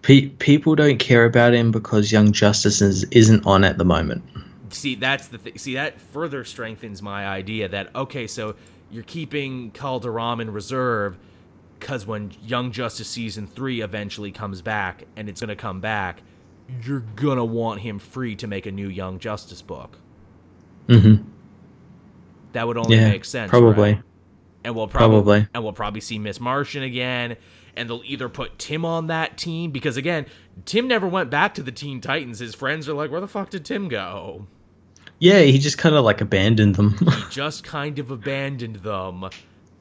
Pe- people don't care about him because Young Justice is, isn't on at the moment. See, that's the thing. See, that further strengthens my idea that okay, so you're keeping Kaldur'ahm in reserve because when Young Justice season three eventually comes back, and it's gonna come back, you're gonna want him free to make a new Young Justice book. Mm-hmm. That would only Yeah, make sense, probably. right? And we'll probably, Probably. and we'll probably see Miss Martian again, and they'll either put Tim on that team because again, Tim never went back to the Teen Titans. His friends are like, "Where the fuck did Tim go?" Yeah, he just kind of like abandoned them. he just kind of abandoned them.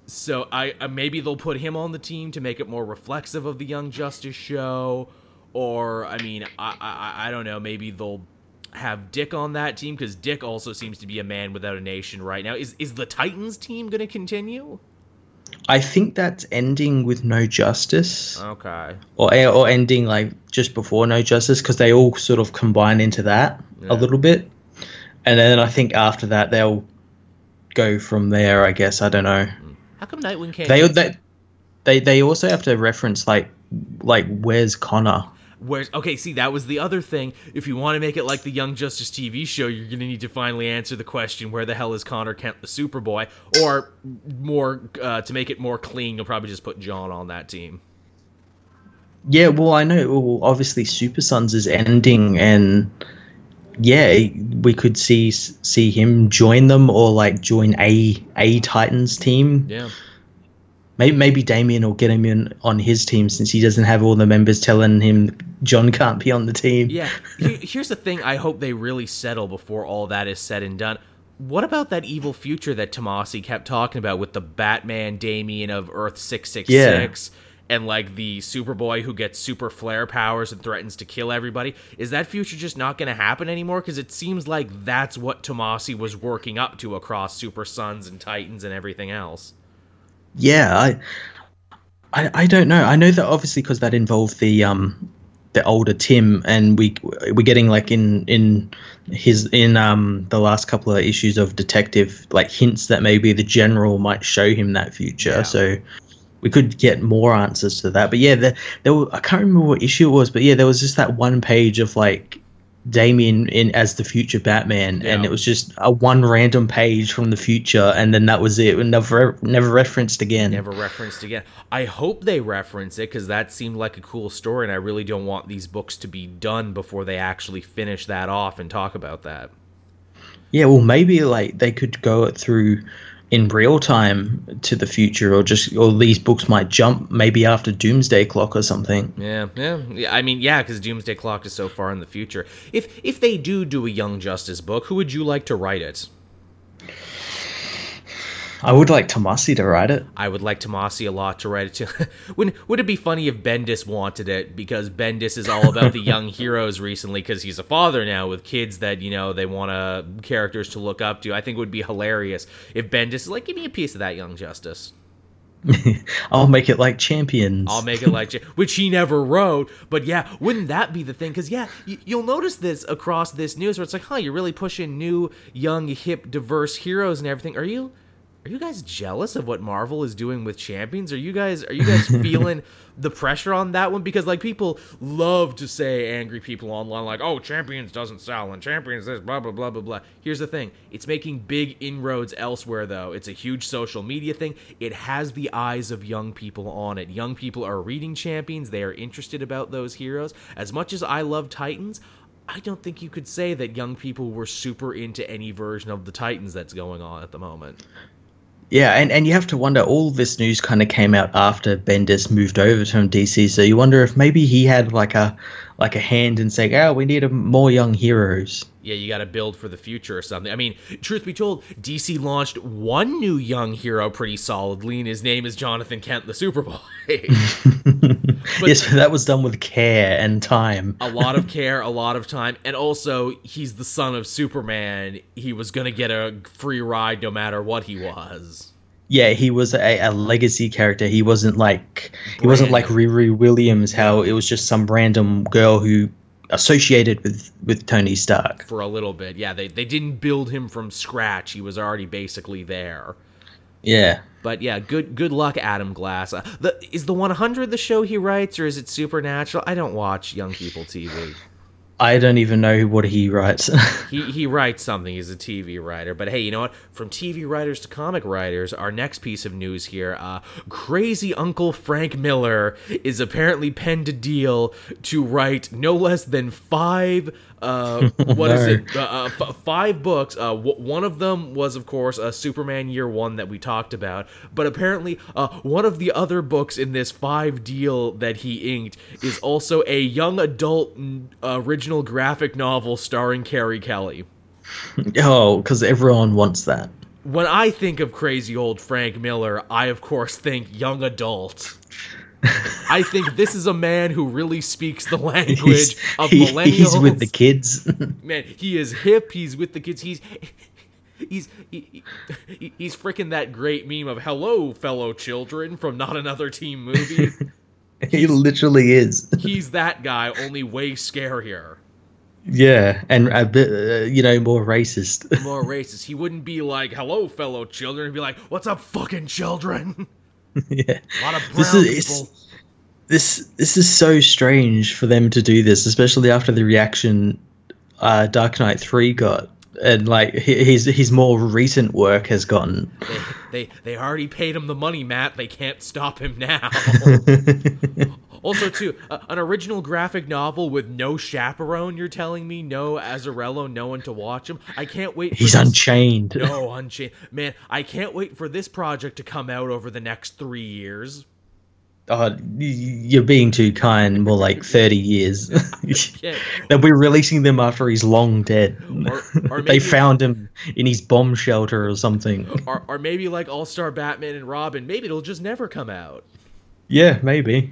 So I uh, maybe they'll put him on the team to make it more reflexive of the Young Justice show, or I mean I I, I don't know maybe they'll have Dick on that team because Dick also seems to be a man without a nation right now. Is is the Titans team going to continue? I think that's ending with No Justice, Okay. or or ending like just before No Justice, because they all sort of combine into that Yeah. a little bit, and then I think after that they'll go from there. I guess I don't know. How come Nightwing can't? They they they they also have to reference like like where's Connor? Where's okay? See, that was the other thing. If you want to make it like the Young Justice TV show, you're gonna need to finally answer the question: Where the hell is Connor Kent, the Superboy? Or more uh, to make it more clean, you'll probably just put Jon on that team. Yeah, well, I know. Well, obviously, Super Sons is ending, and yeah, we could see see him join them or like join a a Titans team. Yeah. Maybe maybe Damian will get him in on his team since he doesn't have all the members telling him Jon can't be on the team. Yeah. Here's the thing. I hope they really settle before all that is said and done. What about that evil future that Tomasi kept talking about with the Batman Damian of Earth six six six? And like the Superboy who gets super flare powers and threatens to kill everybody. Is that future just not going to happen anymore? Because it seems like that's what Tomasi was working up to across Super Sons and Titans and everything else. Yeah, I, I, I don't know. I know that obviously because that involved the um the older Tim, and we we're getting like in in his in um the last couple of issues of Detective like hints that maybe the general might show him that future. Yeah. So we could get more answers to that. But yeah, there, there were, I can't remember what issue it was, but yeah, there was just that one page of like Damian in as the future Batman, and it was just a one random page from the future, and then that was it, and never never referenced again. Never referenced again. I hope they reference it because that seemed like a cool story, and I really don't want these books to be done before they actually finish that off and talk about that. Yeah, well, maybe like they could go through in real time to the future, or just or these books might jump maybe after Doomsday Clock or something. Yeah, yeah. yeah I mean, yeah, because Doomsday Clock is so far in the future. If if they do do a Young Justice book, who would you like to write it? I would like Tomasi to write it. I would like Tomasi a lot to write it too. would would it be funny if Bendis wanted it because Bendis is all about the young heroes recently because he's a father now with kids that you know they want to characters to look up to. I think it would be hilarious if Bendis is like, give me a piece of that Young Justice. I'll make it like champions. I'll make it like which he never wrote. But yeah, wouldn't that be the thing? Because yeah, y- you'll notice this across this news where it's like, huh, you're really pushing new, young, hip, diverse heroes and everything. Are you? Are you guys jealous of what Marvel is doing with Champions? Are you guys are you guys feeling the pressure on that one? Because like people love to say angry people online like, "Oh, Champions doesn't sell and Champions this blah blah blah blah blah." Here's the thing: it's making big inroads elsewhere though. It's a huge social media thing. It has the eyes of young people on it. Young people are reading Champions. They are interested about those heroes. As much as I love Titans, I don't think you could say that young people were super into any version of the Titans that's going on at the moment. Yeah, and, and you have to wonder, all this news kind of came out after Bendis moved over from DC, so you wonder if maybe he had like a like a hand in saying, oh, we need a, more young heroes. Yeah, you got to build for the future or something. I mean, truth be told, DC launched one new young hero pretty solidly, and his name is Jonathan Kent, the Superboy. but yes, that was done with care and time. a lot of care, a lot of time, and also he's the son of Superman. He was gonna get a free ride no matter what he was. Yeah, he was a, a legacy character. He wasn't like he wasn't like Riri Williams. How it was just some random girl who associated with with Tony Stark for a little bit. Yeah, they they didn't build him from scratch. He was already basically there. Yeah. But yeah, good good luck, Adam Glass. Uh, the is the 100 the show he writes, or is it Supernatural? I don't watch young people TV. I don't even know what he writes. he he writes something. He's a TV writer. But hey, you know what? From TV writers to comic writers, our next piece of news here: uh, crazy Uncle Frank Miller is apparently penned a deal to write no less than five uh, what is it? Uh, uh, f- five books. Uh, w- one of them was, of course, a Superman Year One that we talked about. But apparently, uh, one of the other books in this five deal that he inked is also a young adult original graphic novel starring Carrie Kelly. Oh, because everyone wants that. When I think of crazy old Frank Miller, I of course think young adult. I think this is a man who really speaks the language he's, of millennials. He's with the kids. man, he is hip. He's with the kids. He's he's he, he's freaking that great meme of "Hello, fellow children" from Not Another Teen movie. he literally is. he's that guy, only way scarier. Yeah, and a bit, uh, you know, more racist. more racist. He wouldn't be like, "Hello, fellow children." He'd be like, "What's up, fucking children?" yeah. A lot of brown this is, people. This this is so strange for them to do this, especially after the reaction uh, Dark Knight Three got, and like his his more recent work has gotten. They, they they already paid him the money, Matt. They can't stop him now. also, too, uh, an original graphic novel with no chaperone. You're telling me no Azzarello, no one to watch him. I can't wait. He's this. unchained. No, unchained. Man, I can't wait for this project to come out over the next three years. Oh, you're being too kind. More like thirty years. They'll be releasing them after he's long dead. Or, or maybe, they found him in his bomb shelter or something. Or, or maybe like All Star Batman and Robin. Maybe it'll just never come out. Yeah, maybe.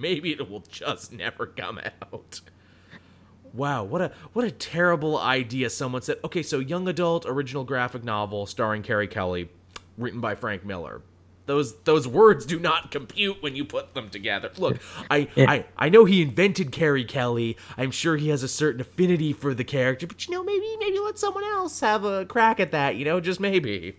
Maybe it will just never come out. Wow, what a what a terrible idea! Someone said, "Okay, so young adult original graphic novel starring Carrie Kelly, written by Frank Miller." those those words do not compute when you put them together. Look, I. I, I know he invented Carrie Kelly. I'm sure he has a certain affinity for the character, but you know, maybe maybe let someone else have a crack at that. You know, just maybe.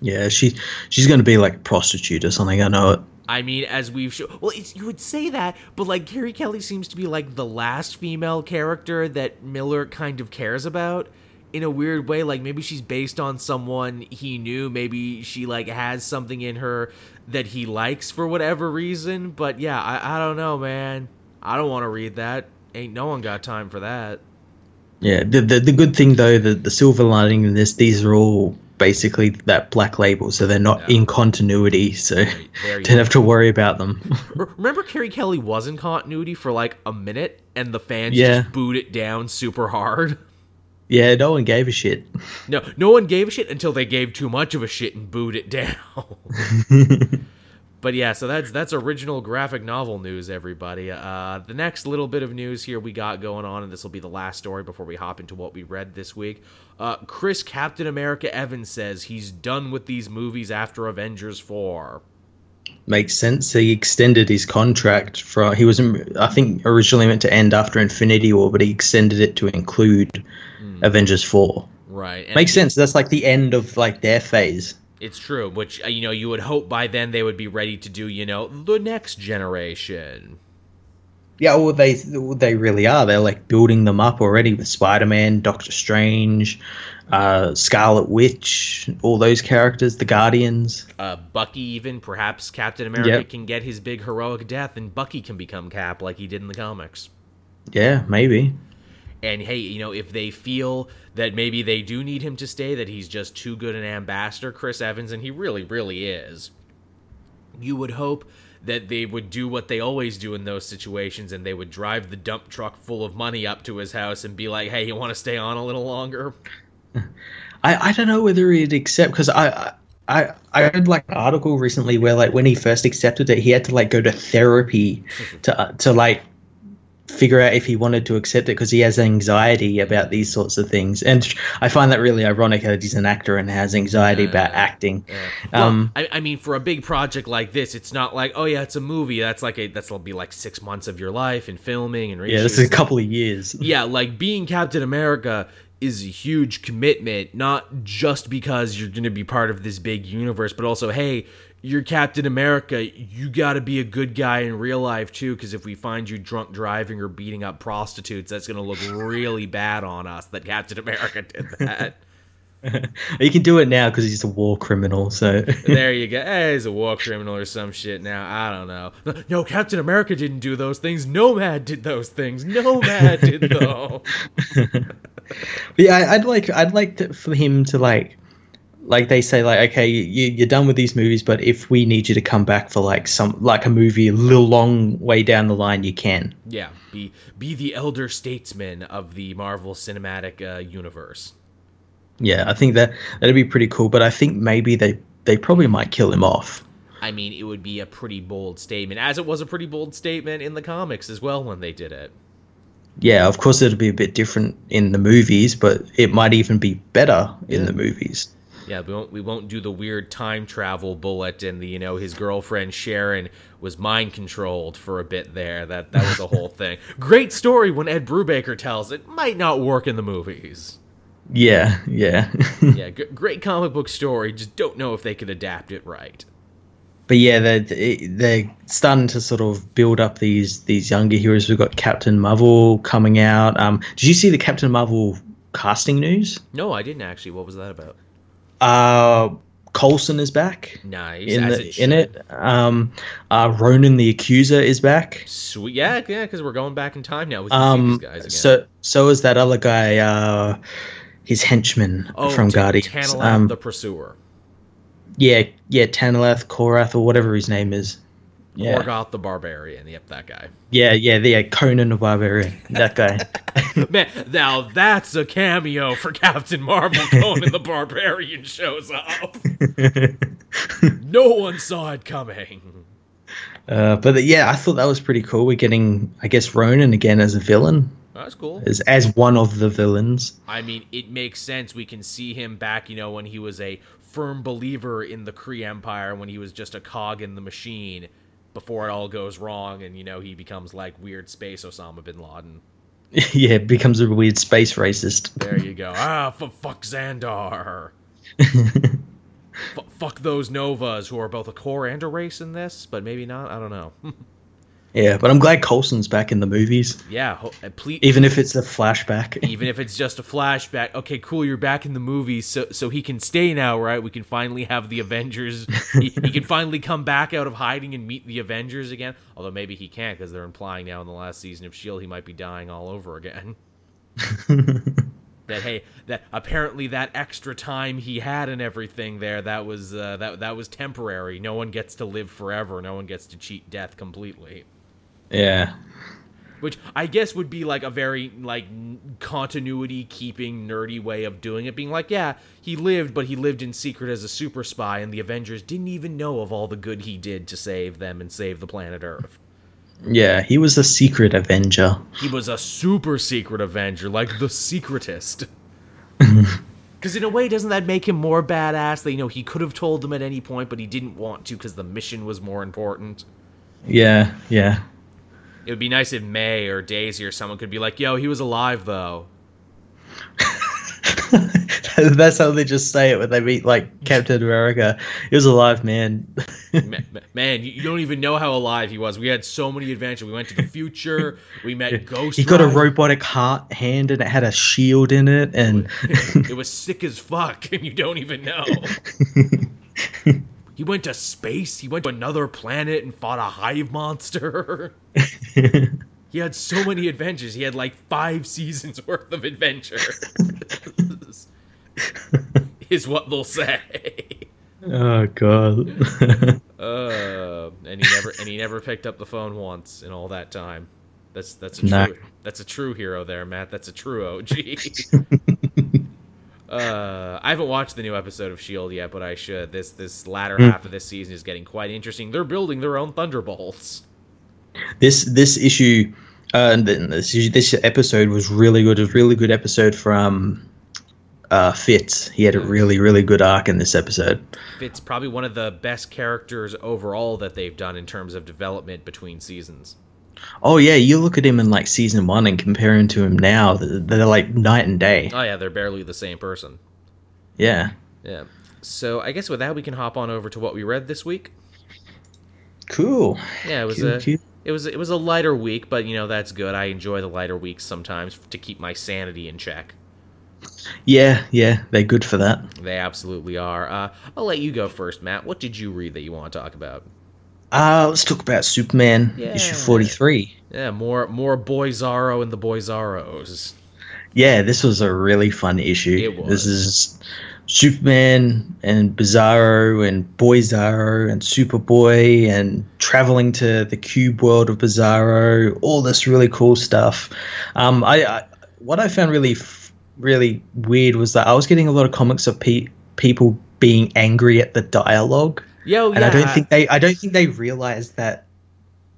Yeah, she she's gonna be like a prostitute or something. I know it. I mean, as we've shown, well, you would say that, but like Carrie Kelly seems to be like the last female character that Miller kind of cares about in a weird way. Like maybe she's based on someone he knew. Maybe she like has something in her that he likes for whatever reason. But yeah i, I don't know man. I don't want to read that. Ain't no one got time for that. Yeah the, the, the good thing though the, the silver lining in this these are all basically that black label so they're not yeah. in continuity so don't have to worry about them remember carrie kelly was in continuity for like a minute and the fans yeah. just booed it down super hard Yeah, no one gave a shit. No, no one gave a shit until they gave too much of a shit and booed it down. but yeah, so that's that's original graphic novel news, everybody. Uh, the next little bit of news here we got going on, and this will be the last story before we hop into what we read this week. Uh, Chris Captain America Evans says he's done with these movies after Avengers Four. Makes sense. He extended his contract for. He was, I think, originally meant to end after Infinity War, but he extended it to include Avengers Four. Right. And Makes sense. That's like the end of like their phase. It's true, which uh, you know you would hope by then they would be ready to do you know the next generation. Yeah, well, they they really are. They're like building them up already with Spider Man, Doctor Strange, uh, Scarlet Witch, all those characters, the Guardians. Uh, Bucky, even perhaps Captain America Yep. can get his big heroic death, and Bucky can become Cap like he did in the comics. Yeah, maybe. And hey, you know, if they feel that maybe they do need him to stay, that he's just too good an ambassador, Chris Evans, and he really, really is, you would hope that they would do what they always do in those situations and they would drive the dump truck full of money up to his house and be like, hey, you want to stay on a little longer? I, I don't know whether he'd accept because I, I I read like an article recently where like when he first accepted it, he had to like go to therapy to uh, to like figure out if he wanted to accept it because he has anxiety about these sorts of things. And I find that really ironic that he's an actor and has anxiety about acting. Well, Um, I, I mean, for a big project like this, it's not like, oh yeah, it's a movie. That's like a that'll be like six months of your life and filming and yeah, this is a couple of years. yeah, like being Captain America is a huge commitment, not just because you're going to be part of this big universe, but also, hey, you're Captain America. You got to be a good guy in real life too, because if we find you drunk driving or beating up prostitutes, that's going to look really bad on us that Captain America did that. you can do it now because he's a war criminal. So there you go. Hey, he's a war criminal or some shit now. I don't know. No, Captain America didn't do those things. Nomad did those things. Nomad did those. yeah, I- I'd like I'd like to, for him to like like they say like okay you, you're done with these movies but if we need you to come back for like some like a movie a little long way down the line you can Yeah, be be the elder statesman of the Marvel Cinematic uh, Universe. yeah i think that that'd be pretty cool but i think maybe they they probably might kill him off I mean, it would be a pretty bold statement, as it was a pretty bold statement in the comics as well when they did it. yeah of course it'll be a bit different in the movies but it might even be better in Yeah. the movies Yeah, we won't we won't do the weird time travel bullet and the you know his girlfriend Sharon was mind controlled for a bit there. That that was a whole thing. Great story when Ed Brubaker tells it. Might not work in the movies. yeah yeah Yeah, g- great comic book story. Just don't know if they could adapt it right. but yeah they're they're starting to sort of build up these these younger heroes we've got captain marvel coming out um did you see the captain marvel casting news No, I didn't actually. What was that about? Uh, Coulson is back Nice. in the, it in it. Um, uh, Ronan the Accuser is back. Sweet. Yeah, yeah, because we're going back in time now. We can see Um, these guys again. so so is that other guy. Uh, his henchman oh, from Ta- Guardians. Tanalath Um, the Pursuer. yeah, yeah, Tanalath, Korath, or whatever his name is. Yeah, Morgoth the Barbarian. Yep, that guy. yeah, yeah, the uh, Conan the Barbarian. That guy. Man, now that's a cameo for Captain Marvel. Conan the Barbarian shows up. No one saw it coming. uh, but yeah, I thought that was pretty cool. We're getting, I guess, Ronan again as a villain, That's cool. as as one of the villains. I mean, it makes sense. We can see him back, you know, when he was a firm believer in the Kree Empire, when he was just a cog in the machine before it all goes wrong and, you know, he becomes like weird space Osama bin Laden. yeah, becomes a weird space racist. There you go. ah, f- fuck Xandar. F- fuck those Novas who are both a Corps and a race in this, but maybe not. I don't know. Yeah, but I'm glad Coulson's back in the movies, yeah, ho- uh, please. even if it's a flashback. even if it's just a flashback. Okay, cool. You're back in the movies, so so he can stay now, right? We can finally have the Avengers. he, he can finally come back out of hiding and meet the Avengers again. Although maybe he can't because they're implying now in the last season of Shield he might be dying all over again. that hey, that apparently that extra time he had and everything there that was uh, that that was temporary. No one gets to live forever. No one gets to cheat death completely. Yeah, which I guess would be like a very like continuity keeping nerdy way of doing it being like yeah he lived but he lived in secret as a super spy and the Avengers didn't even know of all the good he did to save them and save the planet Earth. Yeah, he was a secret Avenger. He was a super secret Avenger like the secretist. Because in a way, doesn't that make him more badass? That you know he could have told them at any point, but he didn't want to because the mission was more important. Yeah, yeah. It would be nice if May or Daisy or someone could be like, "Yo, he was alive though." That's how they just say it when they meet like Captain America. He was alive, man. man, man, you don't even know how alive he was. We had so many adventures. We went to the future. We met Ghost. He got a robotic heart hand and it had a shield in it, and it was sick as fuck, and you don't even know. He went to space. He went to another planet and fought a hive monster. he had so many adventures. He had like five seasons worth of adventure. is what they'll say. oh god. Uh, and he never and he never picked up the phone once in all that time. That's that's a true that's a true hero there, Matt. That's a true OG. Uh, I haven't watched the new episode of Shield yet, but I should. This this latter Hmm. half of this season is getting quite interesting. They're building their own Thunderbolts. this this issue, uh, this this episode was really good. It was a really good episode from uh, Fitz. He had a really really good arc in this episode. It's probably one of the best characters overall that they've done in terms of development between seasons. Oh yeah, you look at him in like season one and compare him to him now. They're like night and day. Oh yeah, they're barely the same person. Yeah. Yeah. So I guess with that we can hop on over to what we read this week. Cool. Yeah, it was Cool, a cool. it was it was a lighter week, but you know that's good. I enjoy the lighter weeks sometimes to keep my sanity in check. Yeah, yeah, they're good for that. They absolutely are. Uh, I'll let you go first, Matt. What did you read that you want to talk about? Uh, let's talk about Superman issue 43. Yeah, more more Boyzarro and the Boyzarros. Yeah, this was a really fun issue. It was. This is Superman and Bizarro and Boy and Superboy and traveling to the cube world of Bizarro. All this really cool stuff. Um, I, I what I found really f- really weird was that I was getting a lot of comics of pe- people being angry at the dialogue, Yo, and yeah. I don't think they I don't think they realized that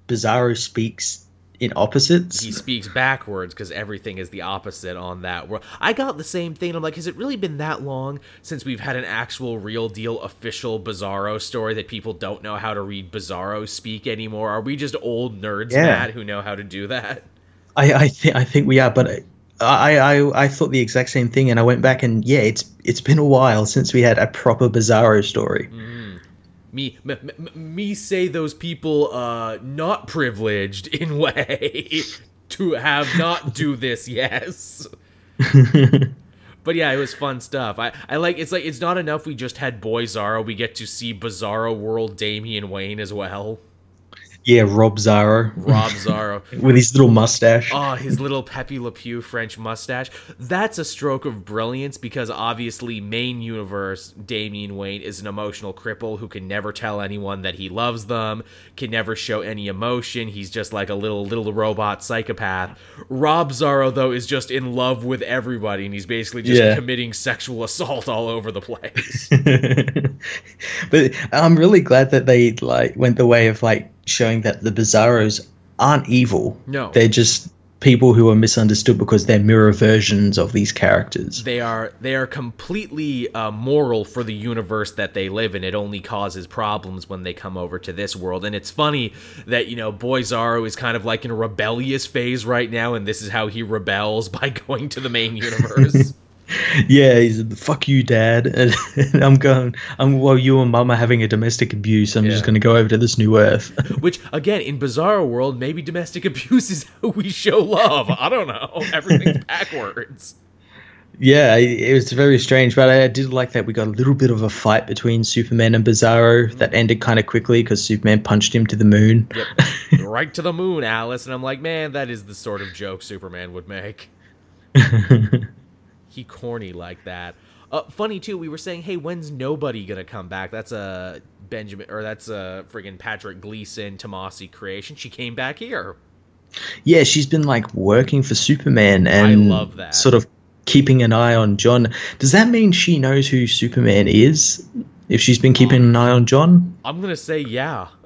Bizarro speaks in opposites. he speaks backwards because everything is the opposite on that world. I got the same thing. I'm like, has it really been that long since we've had an actual, real deal, official Bizarro story that people don't know how to read Bizarro speak anymore? Are we just old nerds, Yeah. Matt, who know how to do that? I I, th- I think we are, but I, I I thought the exact same thing, and I went back and yeah, it's it's been a while since we had a proper Bizarro story. Mm-hmm. Me, m- m- me say those people uh not privileged in way to have not do this. Yes. But yeah, it was fun stuff. I, I like it's like it's not enough we just had Boyzarro we get to see Bizarro World Damian Wayne as well. Yeah, Robzarro Rob Zorro. with his little mustache. Oh, his little Pepe Le Pew French mustache. That's a stroke of brilliance because obviously, main universe, Damian Wayne is an emotional cripple who can never tell anyone that he loves them, can never show any emotion. He's just like a little little robot psychopath. Robzarro, though, is just in love with everybody and he's basically just Yeah. committing sexual assault all over the place. but I'm really glad that they like went the way of like showing that the Bizarros aren't evil. No. they're just people who are misunderstood because they're mirror versions of these characters. they are they are completely uh, moral for the universe that they live in. It only causes problems when they come over to this world. And it's funny that you know Boyzarro is kind of like in a rebellious phase right now, and this is how he rebels by going to the main universe. Yeah, he's a fuck you, dad. And, and I'm going. I'm well. You and mum are having a domestic abuse. I'm just going to go over to this new Earth. Which again, in Bizarro World, maybe domestic abuse is how we show love. I don't know. Everything's backwards. yeah, it, it was very strange, but I did like that we got a little bit of a fight between Superman and Bizarro mm-hmm. that ended kind of quickly because Superman punched him to the moon. Yep. right to the moon, Alice. And I'm like, man, that is the sort of joke Superman would make. He corny like that. Uh, funny too. We were saying, hey, when's nobody gonna come back? That's a Benjamin or that's a friggin' Patrick Gleason Tomasi creation. She came back here. Yeah, she's been like working for Superman and love that. sort of keeping an eye on Jon. Does that mean she knows who Superman is? If she's been keeping an eye on Jon? I'm gonna say yeah.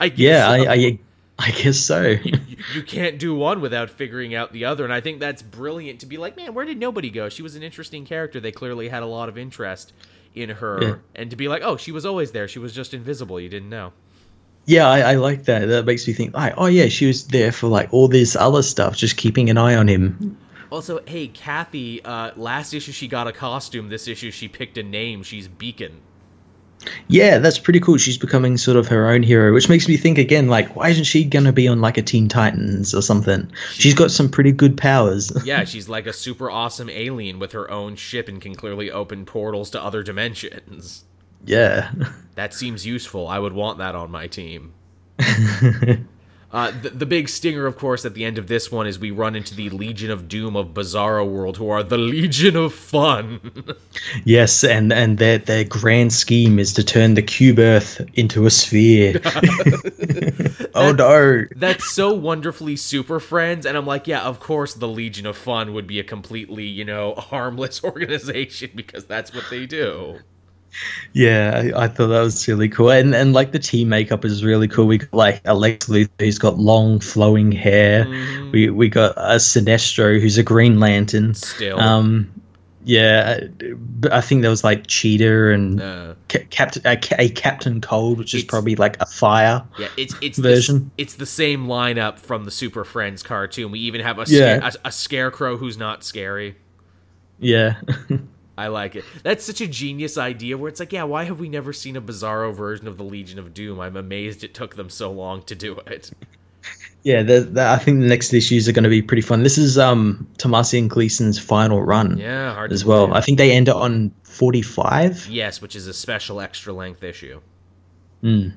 I guess Yeah, so. I, I I guess so. you, you can't do one without figuring out the other and i think that's brilliant to be like man where did nobody go? She was an interesting character. They clearly had a lot of interest in her. Yeah. and to be like oh she was always there. She was just invisible. You didn't know. Yeah, I, I like that. That makes me think, like, oh yeah, she was there for like all this other stuff, just keeping an eye on him. also hey kathy uh, last issue she got a costume. This issue she picked a name. She's beacon Yeah, that's pretty cool. She's becoming sort of her own hero, which makes me think again, like, why isn't she gonna be on like a Teen Titans or something? She's got some pretty good powers. yeah she's like a super awesome alien with her own ship and can clearly open portals to other dimensions yeah. That seems useful. I would want that on my team. Uh, the, the big stinger, of course, at the end of this one is we run into the Legion of Doom of Bizarro World, who are the Legion of Fun. Yes, and and their their grand scheme is to turn the cube Earth into a sphere. oh no! That's so wonderfully Super Friends, and I'm like, yeah, of course, the Legion of Fun would be a completely, you know, harmless organization because that's what they do. Yeah, I, I thought that was really cool, and and like the team makeup is really cool. We got like a Lex Luthor who's got long flowing hair. Mhm. We we got a Sinestro who's a Green Lantern. Still, Um, yeah, I think there was like Cheetah and uh, Ca- Captain a, a Captain Cold, which is probably like a fire. yeah, it's it's Version. The, it's the same lineup from the Super Friends cartoon. We even have a, Yeah. scare, a, a scarecrow who's not scary. Yeah. I like it. That's such a genius idea where it's like, yeah, why have we never seen a bizarro version of the Legion of Doom? I'm amazed it took them so long to do it. Yeah, the, the, I think the next issues are going to be pretty fun. This is um Tomasi and Gleason's final run Yeah, hard as well. believe. I think they end it on 45. Yes, which is a special extra length issue. Mm.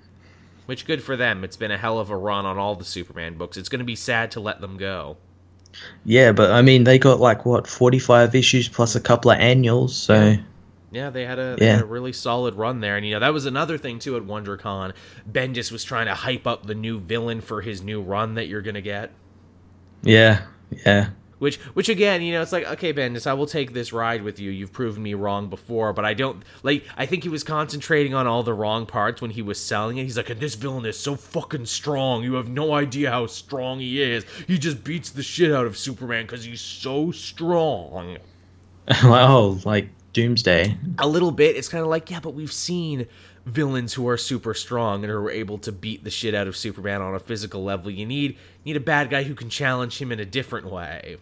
Which good for them. It's been a hell of a run on all the Superman books. It's going to be sad to let them go. Yeah, but I mean, they got like what 45 issues plus a couple of annuals. So Yeah, they had a they Yeah. had a really solid run there, and you know that was another thing too at WonderCon. Bendis was trying to hype up the new villain for his new run that you're gonna get. yeah, yeah, Which, which again, you know, it's like, okay, Bendis, I will take this ride with you. You've proven me wrong before, but I don't like. I think he was concentrating on all the wrong parts when he was selling it. He's like, and this villain is so fucking strong. You have no idea how strong he is. He just beats the shit out of Superman because he's so strong. oh, like Doomsday. A little bit. It's kind of like, yeah, but we've seen villains who are super strong and are able to beat the shit out of Superman on a physical level. You need you need a bad guy who can challenge him in a different way.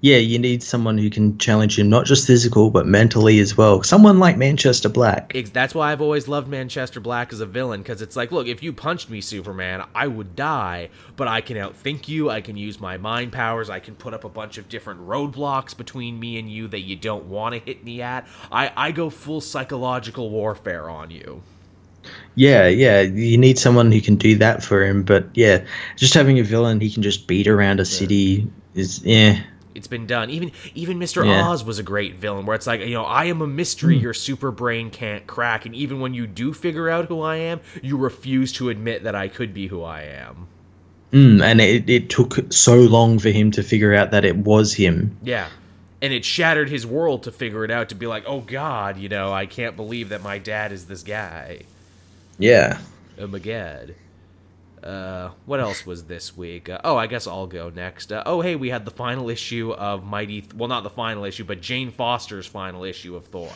Yeah, you need someone who can challenge you, not just physical but mentally as well. Someone like Manchester Black. That's why I've always loved Manchester Black as a villain because it's like, look, if you punched me, Superman, I would die, but I can outthink you. I can use my mind powers. I can put up a bunch of different roadblocks between me and you that you don't want to hit me at. I I go full psychological warfare on you. Yeah, yeah, you need someone who can do that for him. But yeah, just having a villain he can just beat around a city is yeah. It's been done. Even even Mr. Yeah. Oz was a great villain where it's like, you know, I am a mystery your super brain can't crack and even when you do figure out who I am, you refuse to admit that I could be who I am. Mm, and it, it took so long for him to figure out that it was him. Yeah. And it shattered his world to figure it out to be like, "Oh god, you know, I can't believe that my dad is this guy." Yeah. Oh my god. Uh, what else was this week? Uh, oh, I guess I'll go next. Uh, oh, hey, we had the final issue of Mighty. Th- well, not the final issue, but Jane Foster's final issue of Thor.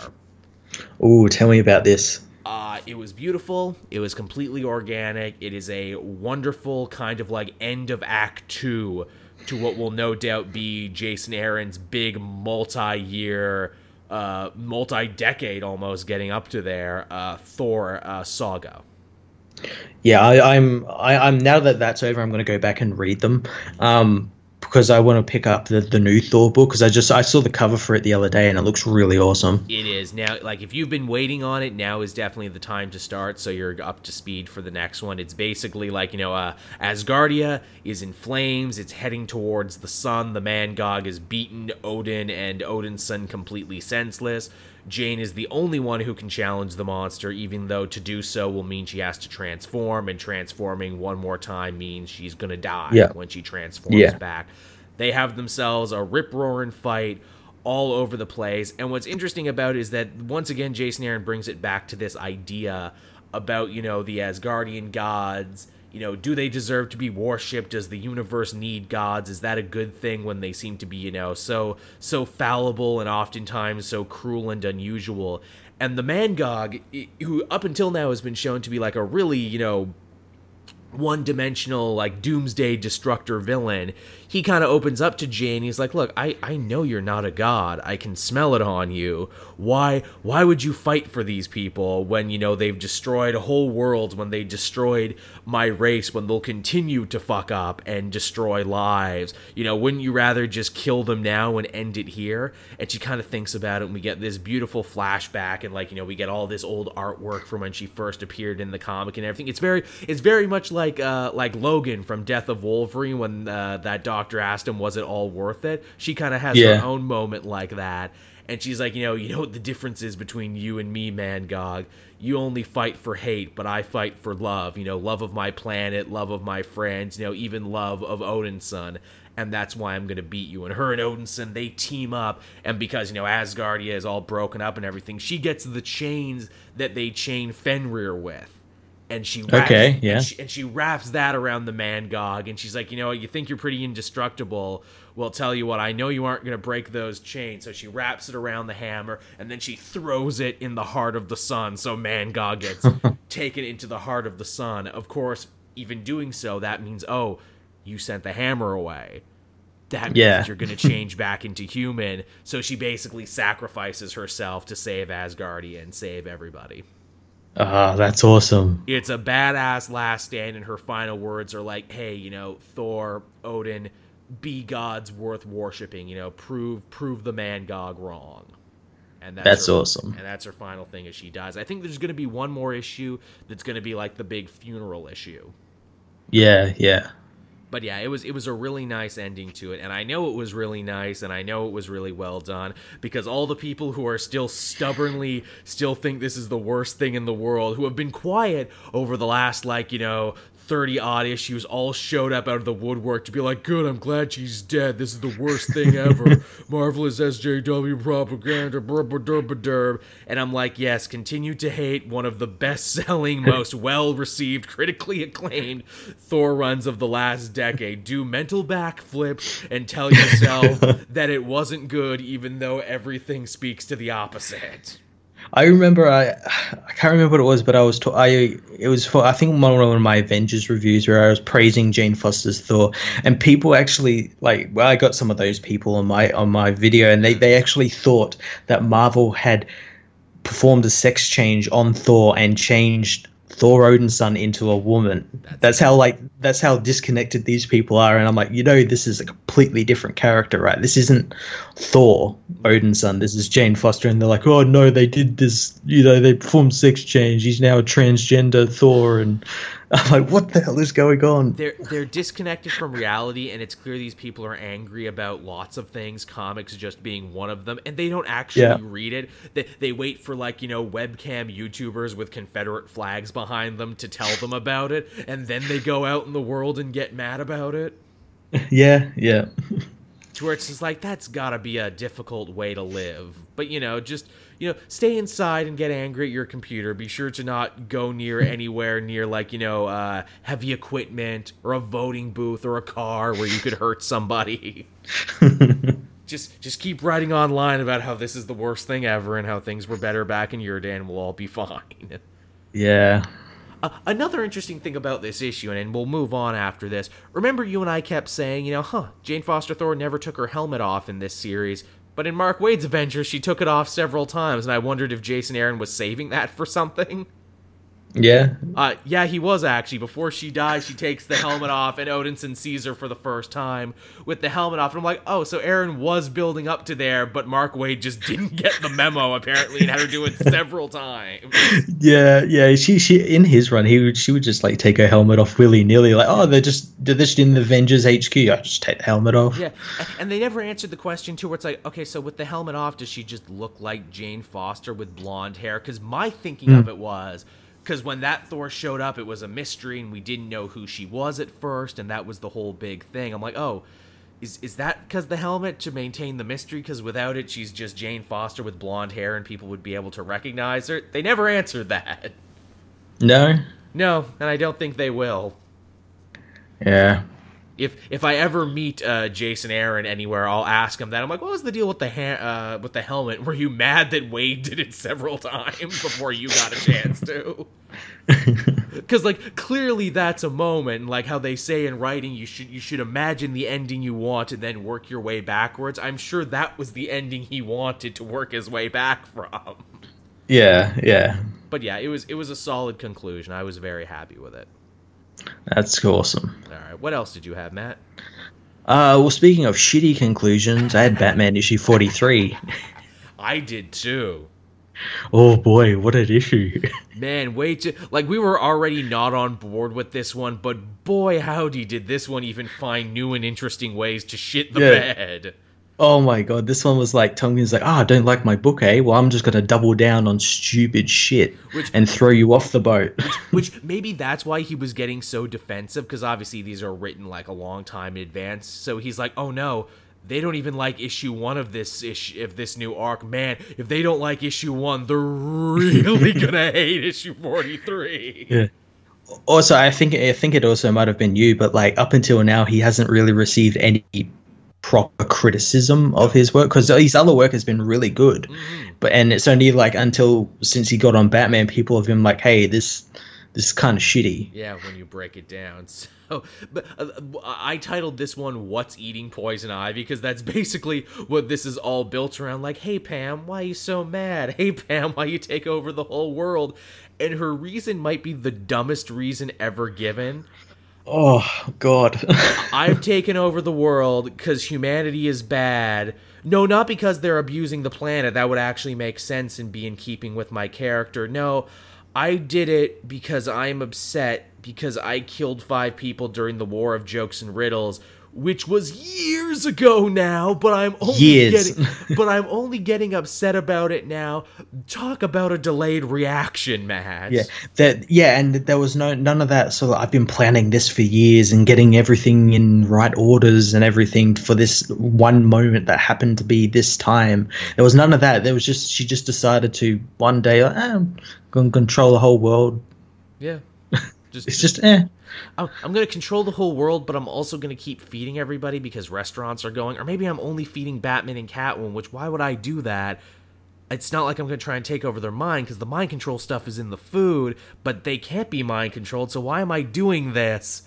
Ooh, tell me about this. Uh, it was beautiful. It was completely organic. It is a wonderful kind of like end of Act Two to what will no doubt be Jason Aaron's big multi-year, uh, multi-decade almost getting up to there uh, Thor uh, saga. Yeah, I, I'm. I, I'm now that that's over, I'm going to go back and read them, um, because I want to pick up the, the new Thor book because I just I saw the cover for it the other day and it looks really awesome. It is now like if you've been waiting on it, now is definitely the time to start. So you're up to speed for the next one. It's basically like you know, uh, Asgardia is in flames. It's heading towards the sun. The Mangog is beaten Odin and Odin's son completely senseless. Jane is the only one who can challenge the monster, even though to do so will mean she has to transform, and transforming one more time means she's gonna die Yeah. when she transforms Yeah. back. They have themselves a rip roaring fight all over the place. And what's interesting about it is that once again, Jason Aaron brings it back to this idea about, you know, the Asgardian gods. You know, do they deserve to be worshipped? Does the universe need gods? Is that a good thing when they seem to be, you know, so so fallible and oftentimes so cruel and unusual? And the Mangog, who up until now has been shown to be like a really, you know, one dimensional like doomsday destructor villain he kind of opens up to jane he's like look i i know you're not a god. I can smell it on you. Why why would you fight for these people when you know they've destroyed a whole worlds when they destroyed my race when they'll continue to fuck up and destroy lives? You know wouldn't you rather just kill them now and end it here? And she kind of thinks about it and we get this beautiful flashback and like you know we get all this old artwork from when she first appeared in the comic and everything. It's very it's very much like uh like logan from death of wolverine when uh, that doctor asked him was it all worth it she kind of has Yeah. her own moment like that and she's like you know you know what the difference is between you and me Mangog. you only fight for hate but i fight for love you know love of my planet love of my friends you know even love of odin's son and that's why I'm gonna beat you. And her and Odinson they team up, and because you know Asgardia is all broken up and everything, she gets the chains that they chain Fenrir with, and she wraps, Okay, yeah. and she, and she wraps that around the Mangog, and she's like, you know, you think you're pretty indestructible. Well, tell you what, I know you aren't gonna break those chains. So she wraps it around the hammer, and then she throws it in the heart of the sun. So Mangog gets taken into the heart of the sun. Of course, even doing so, that means oh, you sent the hammer away that means Yeah. you're going to change back into human. So she basically sacrifices herself to save Asgardia and save everybody. Ah, that's awesome. It's a badass last stand, and her final words are like, "Hey, you know, Thor, Odin, be gods worth worshiping. You know, prove prove the Mangog wrong." And that's, That's her- awesome. And that's her final thing as she dies. I think there's going to be one more issue that's going to be like the big funeral issue. Yeah, yeah. But yeah, it was it was a really nice ending to it, and I know it was really nice, and I know it was really well done because all the people who are still stubbornly still think this is the worst thing in the world, who have been quiet over the last like you know. 30 odd issues all showed up out of the woodwork to be like, Good, I'm glad she's dead. This is the worst thing ever. Marvelous SJW propaganda, brr, brr, brr." And I'm like, Yes, continue to hate one of the best selling, most well received, critically acclaimed Thor runs of the last decade. Do mental backflips and tell yourself that it wasn't good, even though everything speaks to the opposite. I remember I I can't remember what it was, but I was ta- I it was for I think one of my Avengers reviews where I was praising Jane Foster's Thor, and people actually like well I got some of those people on my on my video, and they they actually thought that Marvel had performed a sex change on Thor and changed Thor Odinson into a woman. That's, how like that's how disconnected these people are, and I'm like, you know, this is a completely different character, right? This isn't Thor Odinson. This is Jane Foster, and they're like, oh no, they did this. You know, they performed sex change. He's now a transgender Thor, and I'm like, what the hell is going on? They're they're disconnected from reality, and it's clear these people are angry about lots of things. Comics just being one of them, and they don't actually Yeah. read it. They they wait for like you know webcam YouTubers with Confederate flags behind them to tell them about it, and then they go out in the world and get mad about it. yeah, yeah. to where it's just like that's gotta be a difficult way to live but you know just you know stay inside and get angry at your computer be sure to not go near anywhere near like you know uh, heavy equipment or a voting booth or a car where you could hurt somebody just just keep writing online about how this is the worst thing ever and how things were better back in your day and we'll all be fine Yeah. Uh, another interesting thing about this issue, and, and we'll move on after this. Remember, you and I kept saying, you know, huh, Jane Foster Thor never took her helmet off in this series, but in Mark Waid's Avengers, she took it off several times, and I wondered if Jason Aaron was saving that for something. Yeah. Uh, yeah, he was actually. Before she dies, she takes the helmet off, and Odinson sees her for the first time with the helmet off. And I'm like, oh, so Aaron was building up to there, but Mark Waid just didn't get the memo apparently, and had to do it several times. Yeah, yeah. She, she, in his run, he would, she would just like take her helmet off willy nilly, like, oh, they're just, they're just in the Avengers HQ. I just take the helmet off. Yeah, and they never answered the question too, where it's like, okay, so with the helmet off, does she just look like Jane Foster with blonde hair? Because my thinking Hmm. of it was because when that Thor showed up, it was a mystery, and we didn't know who she was at first, and that was the whole big thing. I'm like, oh, is is that because the helmet to maintain the mystery? Because without it, she's just Jane Foster with blonde hair, and people would be able to recognize her. They never answered that. No. No, and I don't think they will. Yeah. If if I ever meet uh, Jason Aaron anywhere, I'll ask him that. I'm like, what was the deal with the ha- uh, with the helmet? Were you mad that Waid did it several times before you got a chance to? Because like clearly that's a moment, like how they say in writing, you should you should imagine the ending you want and then work your way backwards. I'm sure that was the ending he wanted to work his way back from. Yeah, yeah. But yeah, it was it was a solid conclusion. I was very happy with it. That's awesome. All right, what else did you have, Matt? Uh, well, speaking of shitty conclusions, I had Batman issue 43. I did too. Oh boy, what an issue. Man, way too. like we were already not on board with this one, but boy howdy did this one even find new and interesting ways to shit the Yeah. bed. Oh my god, this one was like me, like, ah, I don't like my book, eh? Well, I'm just gonna double down on stupid shit Which- and throw you off the boat. Which maybe that's why he was getting so defensive, because obviously these are written like a long time in advance. So he's like, oh no, they don't even like issue one of this issue of this new arc. Man, if they don't like issue one, they're really gonna hate issue forty three. yeah. Also, I think I think it also might have been you, but like up until now, he hasn't really received any proper criticism of his work because his other work has been really good. Mm-hmm. But and it's only like until since he got on Batman, people have been like, hey, this this is kind of shitty. Yeah, when you break it down. So, but uh, I titled this one "What's Eating Poison Ivy" because that's basically what this is all built around. Like, hey Pam, why are you so mad? Hey Pam, why you take over the whole world? And her reason might be the dumbest reason ever given. Oh God. I've taken over the world because humanity is bad. No, not because they're abusing the planet. That would actually make sense and be in keeping with my character. No, I did it because I'm upset because I killed five people during the War of Jokes and Riddles, which was years ago now, but I'm only Years. getting but I'm only getting upset about it now. Talk about a delayed reaction, Matt. Yeah, that yeah, and there was no none of that. So I've been planning this for years and getting everything in right orders and everything for this one moment that happened to be this time. There was none of that. There was just she just decided to one day, like, eh, I'm to control the whole world. Yeah. Just, It's just eh. I'm, I'm going to control the whole world, but I'm also going to keep feeding everybody because restaurants are going. Or maybe I'm only feeding Batman and Catwoman, which why would I do that? It's not like I'm going to try and take over their mind because the mind control stuff is in the food, but they can't be mind controlled, so why am I doing this?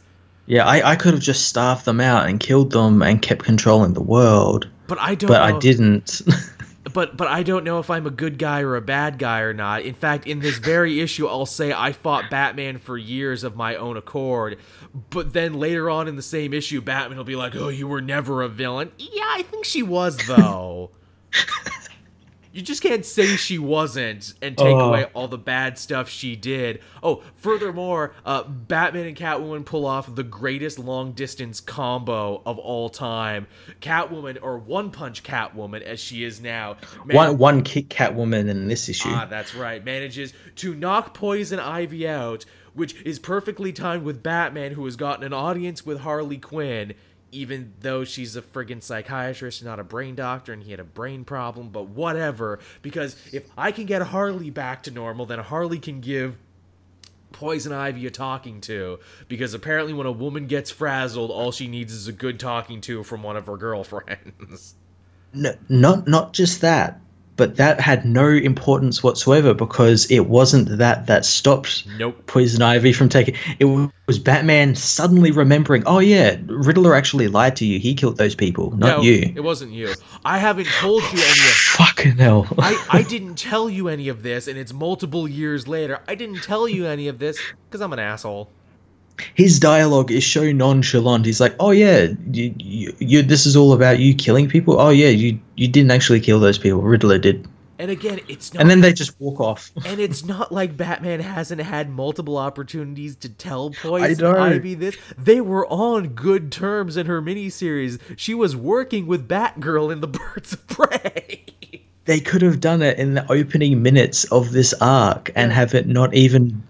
Yeah, I, I could have just starved them out and killed them and kept controlling the world, But I don't but. I didn't. but but I don't know if I'm a good guy or a bad guy or not. In fact, in this very issue, I'll say I fought Batman for years of my own accord. But then later on in the same issue, Batman will be like, "Oh, you were never a villain." Yeah, I think she was though. you just can't say she wasn't and take Oh. away all the bad stuff she did. Oh, furthermore, uh, Batman and Catwoman pull off the greatest long distance combo of all time. Catwoman, or One Punch Catwoman as she is now, man- one one kick Catwoman in this issue. Ah, that's right. Manages to knock Poison Ivy out, which is perfectly timed with Batman, who has gotten an audience with Harley Quinn, even though she's a friggin' psychiatrist not a brain doctor, and he had a brain problem, but whatever. Because if I can get Harley back to normal, then Harley can give Poison Ivy a talking to. Because apparently, when a woman gets frazzled, all she needs is a good talking to from one of her girlfriends. no, not not just that, but that had no importance whatsoever because it wasn't that that stopped Nope. Poison Ivy from taking. It was Batman suddenly remembering, oh yeah, Riddler actually lied to you. He killed those people, not no, you. It wasn't you. I haven't told you any of Fucking hell. I, I didn't tell you any of this, and it's multiple years later. I didn't tell you any of this because I'm an asshole. His dialogue is so nonchalant. He's like, "Oh yeah, you, you, you, this is all about you killing people. Oh yeah, you you didn't actually kill those people. Riddler did." And again, it's not. And then they just walk off. and it's not like Batman hasn't had multiple opportunities to tell Poison. Ivy this. They were on good terms in her miniseries. She was working with Batgirl in the Birds of Prey. They could have done it in the opening minutes of this arc and have it not even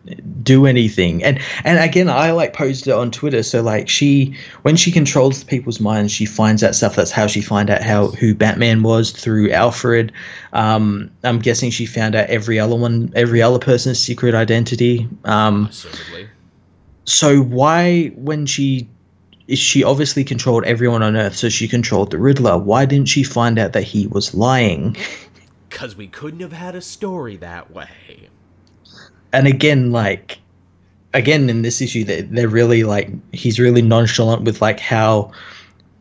do anything. And and again i like posted it on twitter. So like she when she controls people's minds she finds out stuff. That's how she find out how who batman was through alfred. Um i'm guessing she found out every other one every other person's secret identity. Um so why when she she obviously controlled everyone on earth so she controlled the riddler why didn't she find out that he was lying Because we couldn't have had a story that way. and again like again in this issue they, they're really like he's really nonchalant with like how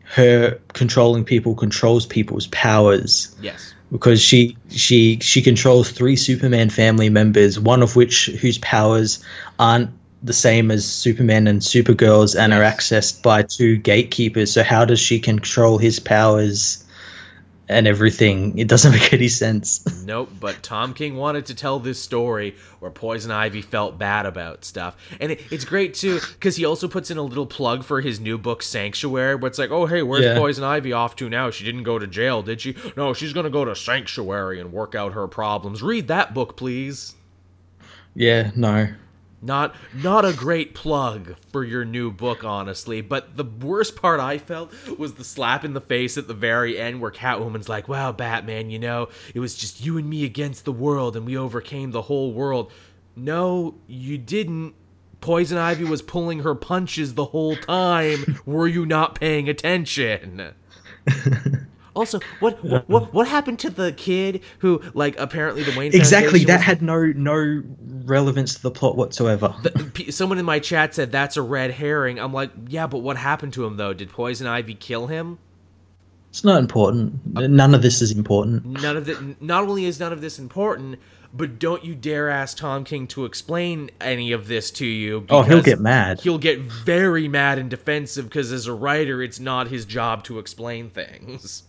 her controlling people controls people's powers Yes. because she she she controls three superman family members one of which whose powers aren't the same as superman and supergirls and are accessed by two gatekeepers so how does she control his powers and everything it doesn't make any sense Nope, but Tom King wanted to tell this story where Poison Ivy felt bad about stuff. And it, it's great too, because he also puts in a little plug for his new book, Sanctuary, where it's like, oh, hey, where's Yeah. Poison Ivy off to now? She didn't go to jail, did she? No, she's going to go to Sanctuary and work out her problems. Read that book, please. yeah no Not not a great plug for your new book, honestly. But the worst part I felt was the slap in the face at the very end, where Catwoman's like, "Wow, Batman, you know, it was just you and me against the world, and we overcame the whole world." No, you didn't. Poison Ivy was pulling her punches the whole time. Were you not paying attention? Also, what what what happened to the kid who, like, apparently the Wayne exactly that was- had no no relevance to the plot whatsoever Th- p- someone in my chat said that's a red herring. I'm like, yeah, but what happened to him though? Did Poison Ivy kill him? it's not important none of this is important None of it. Not only is none of this important, but don't you dare ask Tom King to explain any of this to you. oh he'll get mad He'll get very mad and defensive because as a writer, it's not his job to explain things.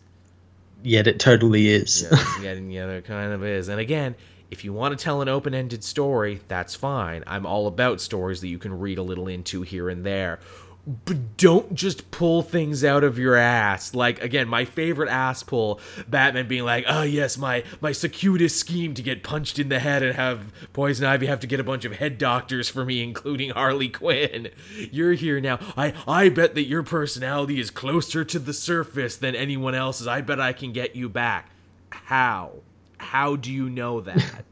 Yet it totally is Yes, yeah, yeah, there kind of is. And again, if you want to tell an open-ended story, that's fine. I'm all about stories that you can read a little into here and there. But don't just pull things out of your ass. Like again, my favorite ass pull, Batman being like, "Oh yes, my my circuitous scheme to get punched in the head and have Poison Ivy have to get a bunch of head doctors for me, including Harley Quinn. You're here now. I I bet that your personality is closer to the surface than anyone else's. I bet I can get you back. How? How do you know that?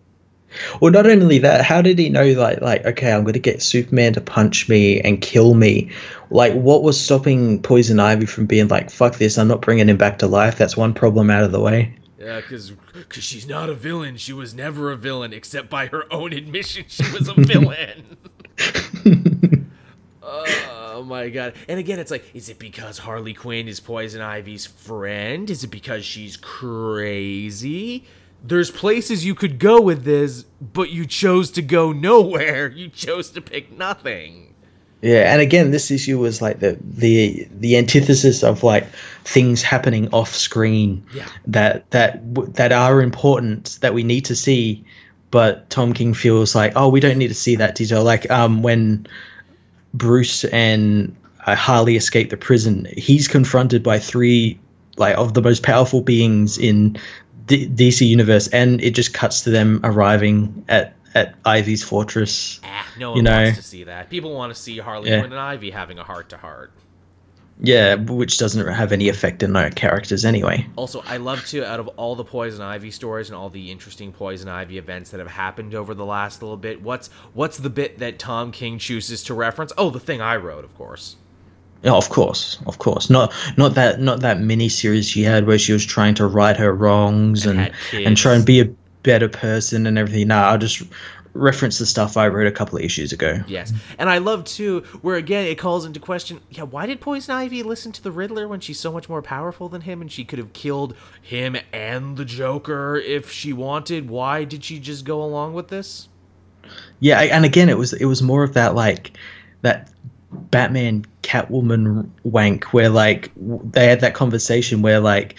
Well not only that how did he know like like okay i'm gonna get superman to punch me and kill me like what was stopping poison ivy from being like fuck this i'm not bringing him back to life that's one problem out of the way Yeah, because because she's not a villain. She was never a villain, except by her own admission she was a villain. oh my god. And again, it's like, is it because Harley Quinn is Poison Ivy's friend? Is it because she's crazy? There's places you could go with this, but you chose to go nowhere. You chose to pick nothing. Yeah, and again, this issue was like the the the antithesis of like things happening off screen Yeah. that that that are important that we need to see, but Tom King feels like oh we don't need to see that detail. Like um when Bruce and uh, Harley escape the prison, he's confronted by three like of the most powerful beings in D- DC universe, and it just cuts to them arriving at at Ivy's fortress. Ah, no You one know. wants to see that. People want to see Harley Yeah. Quinn and Ivy having a heart to heart. Yeah, which doesn't have any effect on their characters anyway. Also, I love to, out of all the Poison Ivy stories and all the interesting Poison Ivy events that have happened over the last little bit, what's what's the bit that Tom King chooses to reference? Oh, the thing I wrote, of course. Oh, of course, of course. Not not that not that mini series she had where she was trying to right her wrongs and had and, try and be a better person and everything. No, I'll just reference the stuff I wrote a couple of issues ago. Yes. And I love too where again it calls into question, yeah, why did Poison Ivy listen to the Riddler when she's so much more powerful than him and she could have killed him and the Joker if she wanted? Why did she just go along with this? Yeah, and again, it was it was more of that like that Batman Catwoman wank where like they had that conversation where like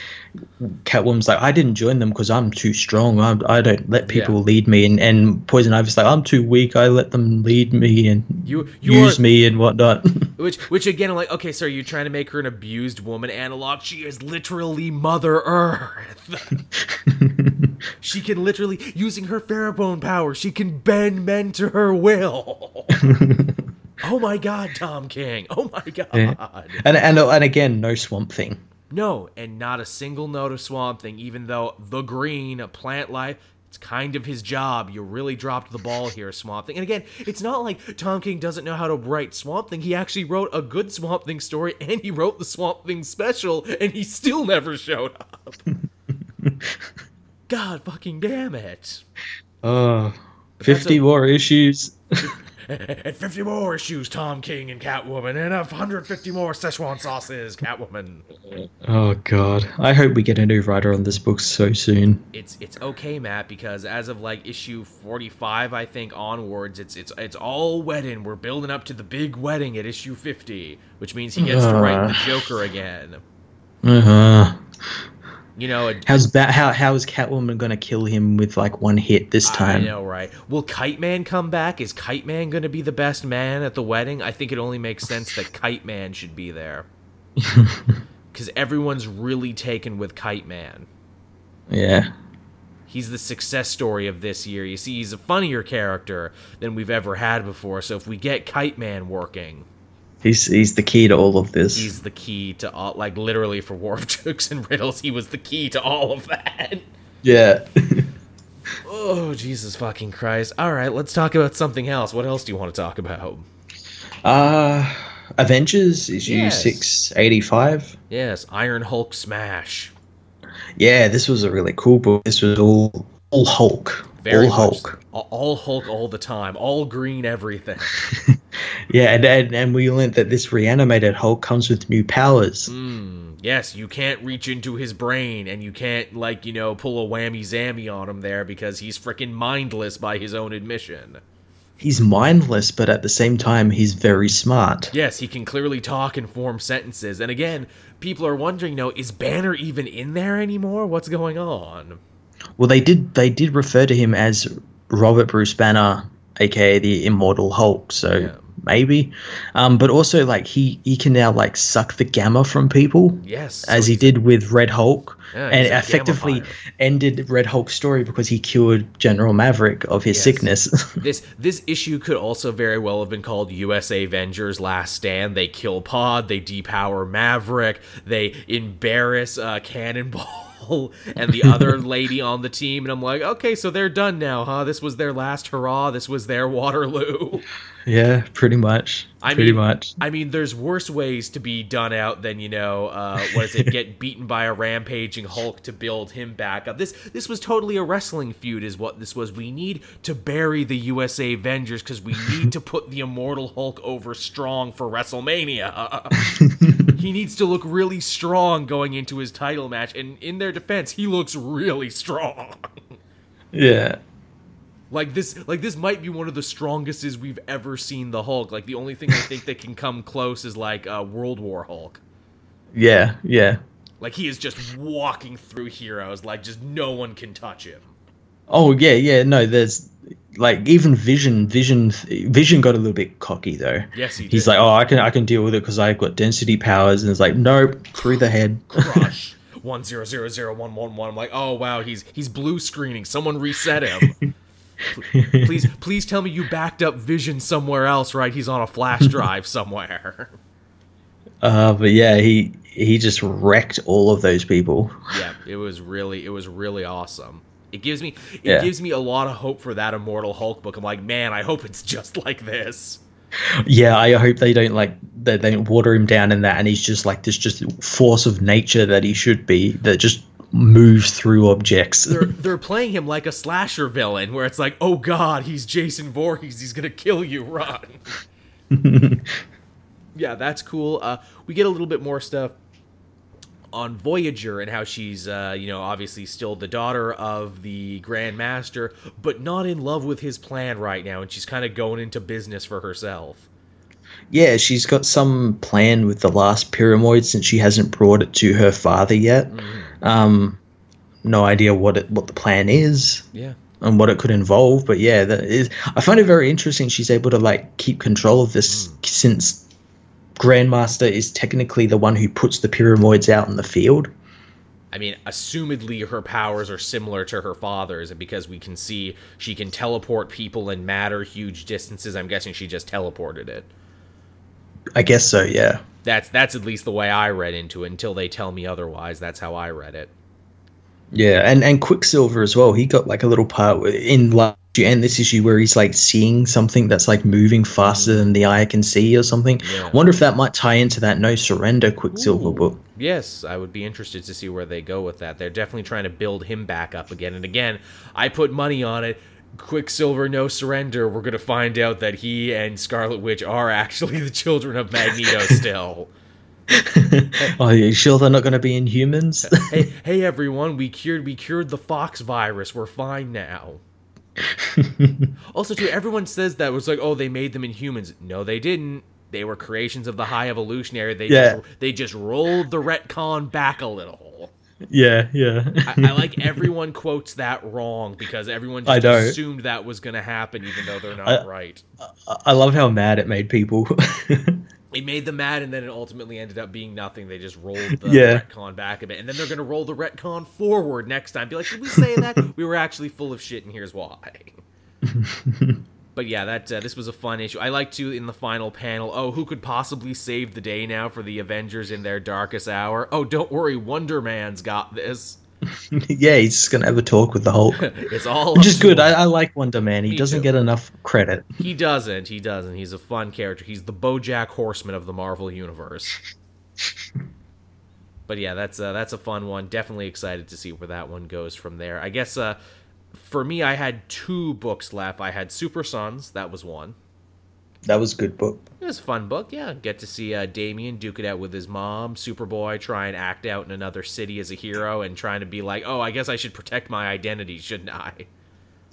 Catwoman's like I didn't join them because I'm too strong. I'm, I don't let people Yeah. lead me, and and Poison Ivy's like I'm too weak. I let them lead me and You you use me and whatnot. Which, which again, I'm like, okay, so you're trying to make her an abused woman analog. She is literally Mother Earth. she can literally, using her pheromone power, she can bend men to her will. oh my god, Tom King. Oh my god. and and uh, and again, no Swamp Thing. No, and not a single note of Swamp Thing, even though the green, plant life, it's kind of his job. You really dropped the ball here, Swamp Thing. And again, it's not like Tom King doesn't know how to write Swamp Thing. He actually wrote a good Swamp Thing story, and he wrote the Swamp Thing special, and he still never showed up. God fucking damn it. That's 50 a- more issues. And 50 more issues, Tom King and Catwoman, and 150 more Szechuan sauces, Catwoman. Oh god, I hope we get a new writer on this book so soon. it's it's okay, Matt, because as of like issue forty five, I think onwards, it's it's it's all wedding. We're building up to the big wedding at issue fifty, which means he gets to write the Joker again. Uh huh. You know, a, How's ba- how how is Catwoman gonna kill him with like one hit this time? I know, right? Will Kite Man come back? Is Kite Man going to be the best man at the wedding? I think it only makes sense that Kite Man should be there. Because everyone's really taken with Kite Man. Yeah. He's the success story of this year. You see, he's a funnier character than we've ever had before. So if we get Kite Man working, He's he's the key to all of this. he's the key to all, like literally for War of Jokes and Riddles, he was the key to all of that. yeah. Oh, Jesus fucking Christ. All right, let's talk about something else. What else do you want to talk about? uh Avengers issue Yes. six eighty five. Yes, Iron Hulk Smash. Yeah, this was a really cool book. This was all all Hulk. Very all Hulk. All Hulk all the time. All green everything. Yeah, and, and and we learned that this reanimated Hulk comes with new powers. Mm, yes, you can't reach into his brain and you can't, like, you know, pull a whammy zammy on him there because he's freaking mindless by his own admission. He's mindless, but at the same time, he's very smart. Yes, he can clearly talk and form sentences. And again, people are wondering, you know, is Banner even in there anymore? What's going on? Well, they did they did refer to him as Robert Bruce Banner, aka the Immortal Hulk. So Yeah. maybe, um, but also like he he can now like suck the gamma from people. Yes. As so he did with Red Hulk, Yeah, and effectively ended Red Hulk's story because he cured General Maverick of his Yes. sickness. This this issue could also very well have been called USA Avengers Last Stand. They kill Pod, they depower Maverick, they embarrass uh, Cannonball and the other lady on the team, and I'm like, okay, so they're done now, huh? This was their last hurrah. This was their Waterloo. yeah, pretty much. I pretty mean- much. I mean, there's worse ways to be done out than you know, uh, what is it? Get beaten by a rampaging Hulk to build him back up. This this was totally a wrestling feud, is what this was. We need to bury the USA Avengers because we need to put the Immortal Hulk over strong for WrestleMania. he needs to look really strong going into his title match, and in their defense, he looks really strong. Yeah. Like this, like this might be one of the strongestes we've ever seen the Hulk. Like the only thing I think that can come close is like uh, World War Hulk. Yeah. Yeah. Like he is just walking through heroes, like just no one can touch him. Oh yeah, yeah. No, there's like even Vision. Vision. Vision got a little bit cocky though. Yes, he He's did. like, oh, I can I can deal with it because I've got density powers, and it's like, nope, through the head. Crush one zero zero zero one one one. I'm like, oh wow, he's he's blue screening. Someone reset him. please, please tell me you backed up Vision somewhere else, right? He's on a flash drive somewhere. Uh, but yeah, he he just wrecked all of those people. yeah, it was really, it was really awesome. It gives me, it Yeah. gives me a lot of hope for that Immortal Hulk book. I'm like, man, I hope it's just like this. yeah, I hope they don't like they don't water him down in that, and he's just like this just force of nature that he should be that just moves through objects. they're they're playing him like a slasher villain, where it's like, oh god, he's Jason Voorhees, he's gonna kill you, run. yeah, that's cool. Uh, we get a little bit more stuff on Voyager and how she's, uh, you know, obviously still the daughter of the Grand Master, but not in love with his plan right now, and she's kind of going into business for herself. yeah, she's got some plan with the last pyramid since she hasn't brought it to her father yet. Um, no idea what it what the plan is Yeah. and what it could involve, but yeah, that is. I find it very interesting. She's able to like keep control of this since Grandmaster is technically the one who puts the pyramids out in the field. I mean, assumedly her powers are similar to her father's, and because we can see she can teleport people and matter huge distances, I'm guessing she just teleported it. I guess so. Yeah. That's that's at least the way I read into it. Until they tell me otherwise, that's how I read it. Yeah, and and Quicksilver as well. He got like a little part in last issue and this issue where he's like seeing something that's like moving faster than the eye can see or something. Yeah. Wonder if that might tie into that No Surrender Quicksilver Ooh. book. Yes, I would be interested to see where they go with that. They're definitely trying to build him back up again. And again, I put money on it. Quicksilver, no surrender. We're going to find out that he and Scarlet Witch are actually the children of Magneto still. Are you sure they're not going to be Inhumans? hey, hey everyone, we cured we cured the fox virus. We're fine now. also, too, everyone says that was like, oh, they made them Inhumans. No, they didn't. They were creations of the High Evolutionary. They Yeah. just, they just rolled the retcon back a little. yeah, yeah. I, I like everyone quotes that wrong because everyone I just assumed that was going to happen, even though they're not I- right. I love how mad it made people. It made them mad, and then it ultimately ended up being nothing. They just rolled the Yeah. retcon back a bit, and then they're going to roll the retcon forward next time. Be like, did we say that? we were actually full of shit, and here's why. but yeah, that uh, this was a fun issue. I like to in the final panel. Oh, who could possibly save the day now for the Avengers in their darkest hour? Oh, don't worry, Wonder Man's got this. yeah, he's just going to have a talk with the Hulk. It's all Which is good. I, I like Wonder Man. He Me doesn't too. get enough credit. He doesn't. He doesn't. He's a fun character. He's the BoJack Horseman of the Marvel universe. but yeah, that's uh, that's a fun one. Definitely excited to see where that one goes from there. I guess uh, for me, I had two books left. I had Super Sons. That was one. That was a good book. It was a fun book. Yeah, get to see uh, Damian duke it out with his mom. Superboy try and act out in another city as a hero and trying to be like, oh, I guess I should protect my identity, shouldn't I?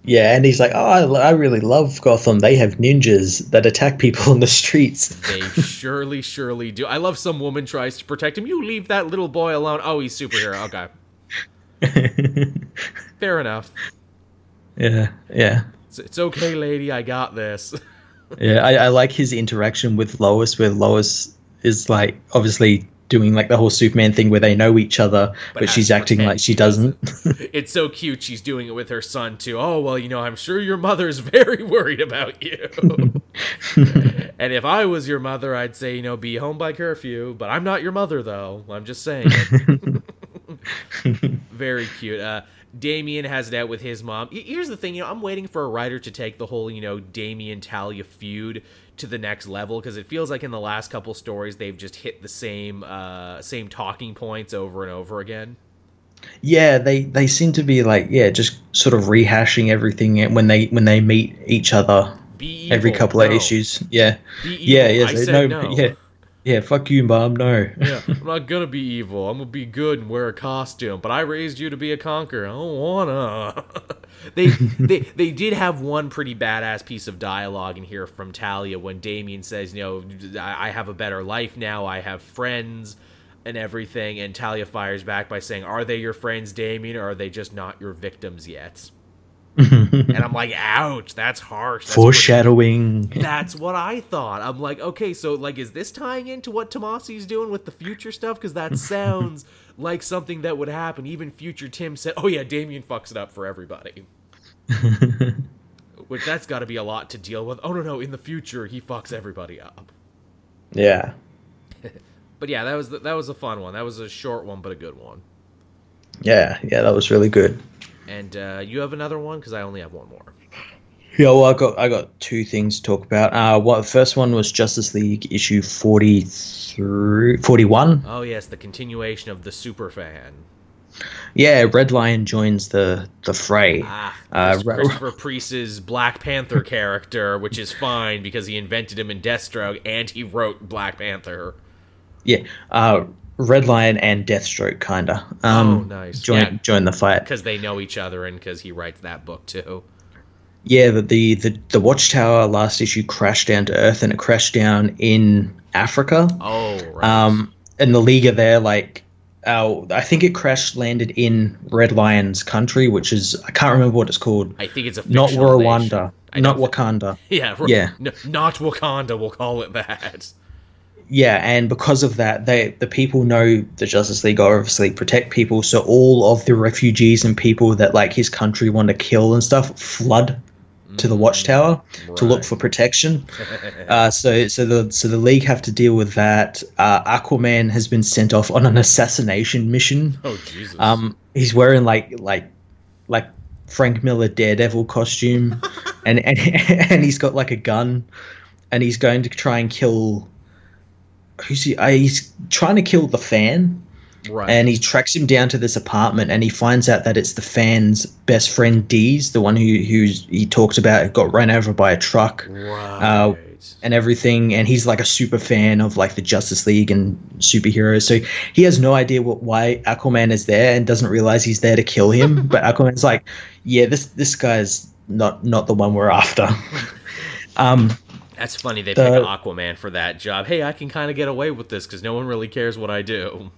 Yeah, and he's like, oh, I, I really love Gotham. They have ninjas that attack people in the streets. They surely, surely do. I love some woman tries to protect him. You leave that little boy alone. Oh, he's superhero. Okay, fair enough. yeah, yeah. It's, it's okay, lady. I got this. Yeah, I, I like his interaction with Lois, where Lois is like obviously doing like the whole Superman thing where they know each other, but, has she's acting like she doesn't. it's so cute. She's doing it with her son too. Oh well, you know, I'm sure your mother's very worried about you. and if I was your mother, I'd say, you know, be home by curfew. But I'm not your mother, though. I'm just saying. very cute. Uh, Damian has it out with his mom. Here's the thing, you know, I'm waiting for a writer to take the whole, you know, Damian Talia feud to the next level because it feels like in the last couple stories they've just hit the same uh, same talking points over and over again. yeah, they they seem to be like yeah, just sort of rehashing everything when they when they meet each other every couple of issues. Yeah, yeah, yeah. So no, no. yeah, yeah. Fuck you, mom. No. yeah, I'm not gonna be evil. I'm gonna be good and wear a costume. But I raised you to be a conqueror. I don't wanna. they they they did have one pretty badass piece of dialogue in here from Talia when Damian says, you know, I, I have a better life now. I have friends and everything. And Talia fires back by saying, "Are they your friends, Damian, or are they just not your victims yet?" And I'm like, "Ouch, that's harsh." That's Foreshadowing. that's what I thought. I'm like, okay, so like, is this tying into what Tomasi's doing with the future stuff? Because that sounds like something that would happen. Even future Tim said, "Oh yeah, Damian fucks it up for everybody." Which that's got to be a lot to deal with. Oh no, no, in the future he fucks everybody up. yeah. But yeah, that was the, that was a fun one. That was a short one, but a good one. Yeah, yeah, that was really good. And uh, you have another one because I only have one more. Yeah, well, I got I got two things to talk about. Uh, what the first one was Justice League issue 43, 41. Oh yes, the continuation of the super fan. Yeah, Red Lion joins the the fray. Ah, Uh, Christopher Priest's Black Panther character, which is fine because he invented him in Deathstroke and he wrote Black Panther. Yeah, uh, Red Lion and Deathstroke, kinda. Um, Oh, nice. Join Yeah. join the fight. Because they know each other and because he writes that book too. Yeah, the, the the the Watchtower last issue crashed down to Earth, and it crashed down in Africa. Oh, right. Um, and the League are there, like, uh, I think it crashed landed in Red Lion's country, which is I can't remember what it's called. I think it's a Not Rwanda, not don't Wakanda. Yeah, r- Yeah. n- not Wakanda. We'll call it that. Yeah, and because of that, they the people know the Justice League obviously protect people, so all of the refugees and people that like his country want to kill and stuff flood to the Watchtower to look for protection. Uh, so so the so the league have to deal with that. Uh, Aquaman has been sent off on an assassination mission. Oh Jesus. Um, he's wearing like like like Frank Miller Daredevil costume, and and and he's got like a gun, and he's going to try and kill. Who's he? Uh, he's trying to kill the fan, right. and he tracks him down to this apartment, and he finds out that it's the fan's best friend Dee's, the one who who's he talked about got run over by a truck right. uh, and everything and he's like a super fan of like the justice league and superheroes so he has no idea what why aquaman is there and doesn't realize he's there to kill him but aquaman's like yeah this this guy's not not the one we're after um That's funny. They the- pick Aquaman for that job. Hey, I can kind of get away with this because no one really cares what I do.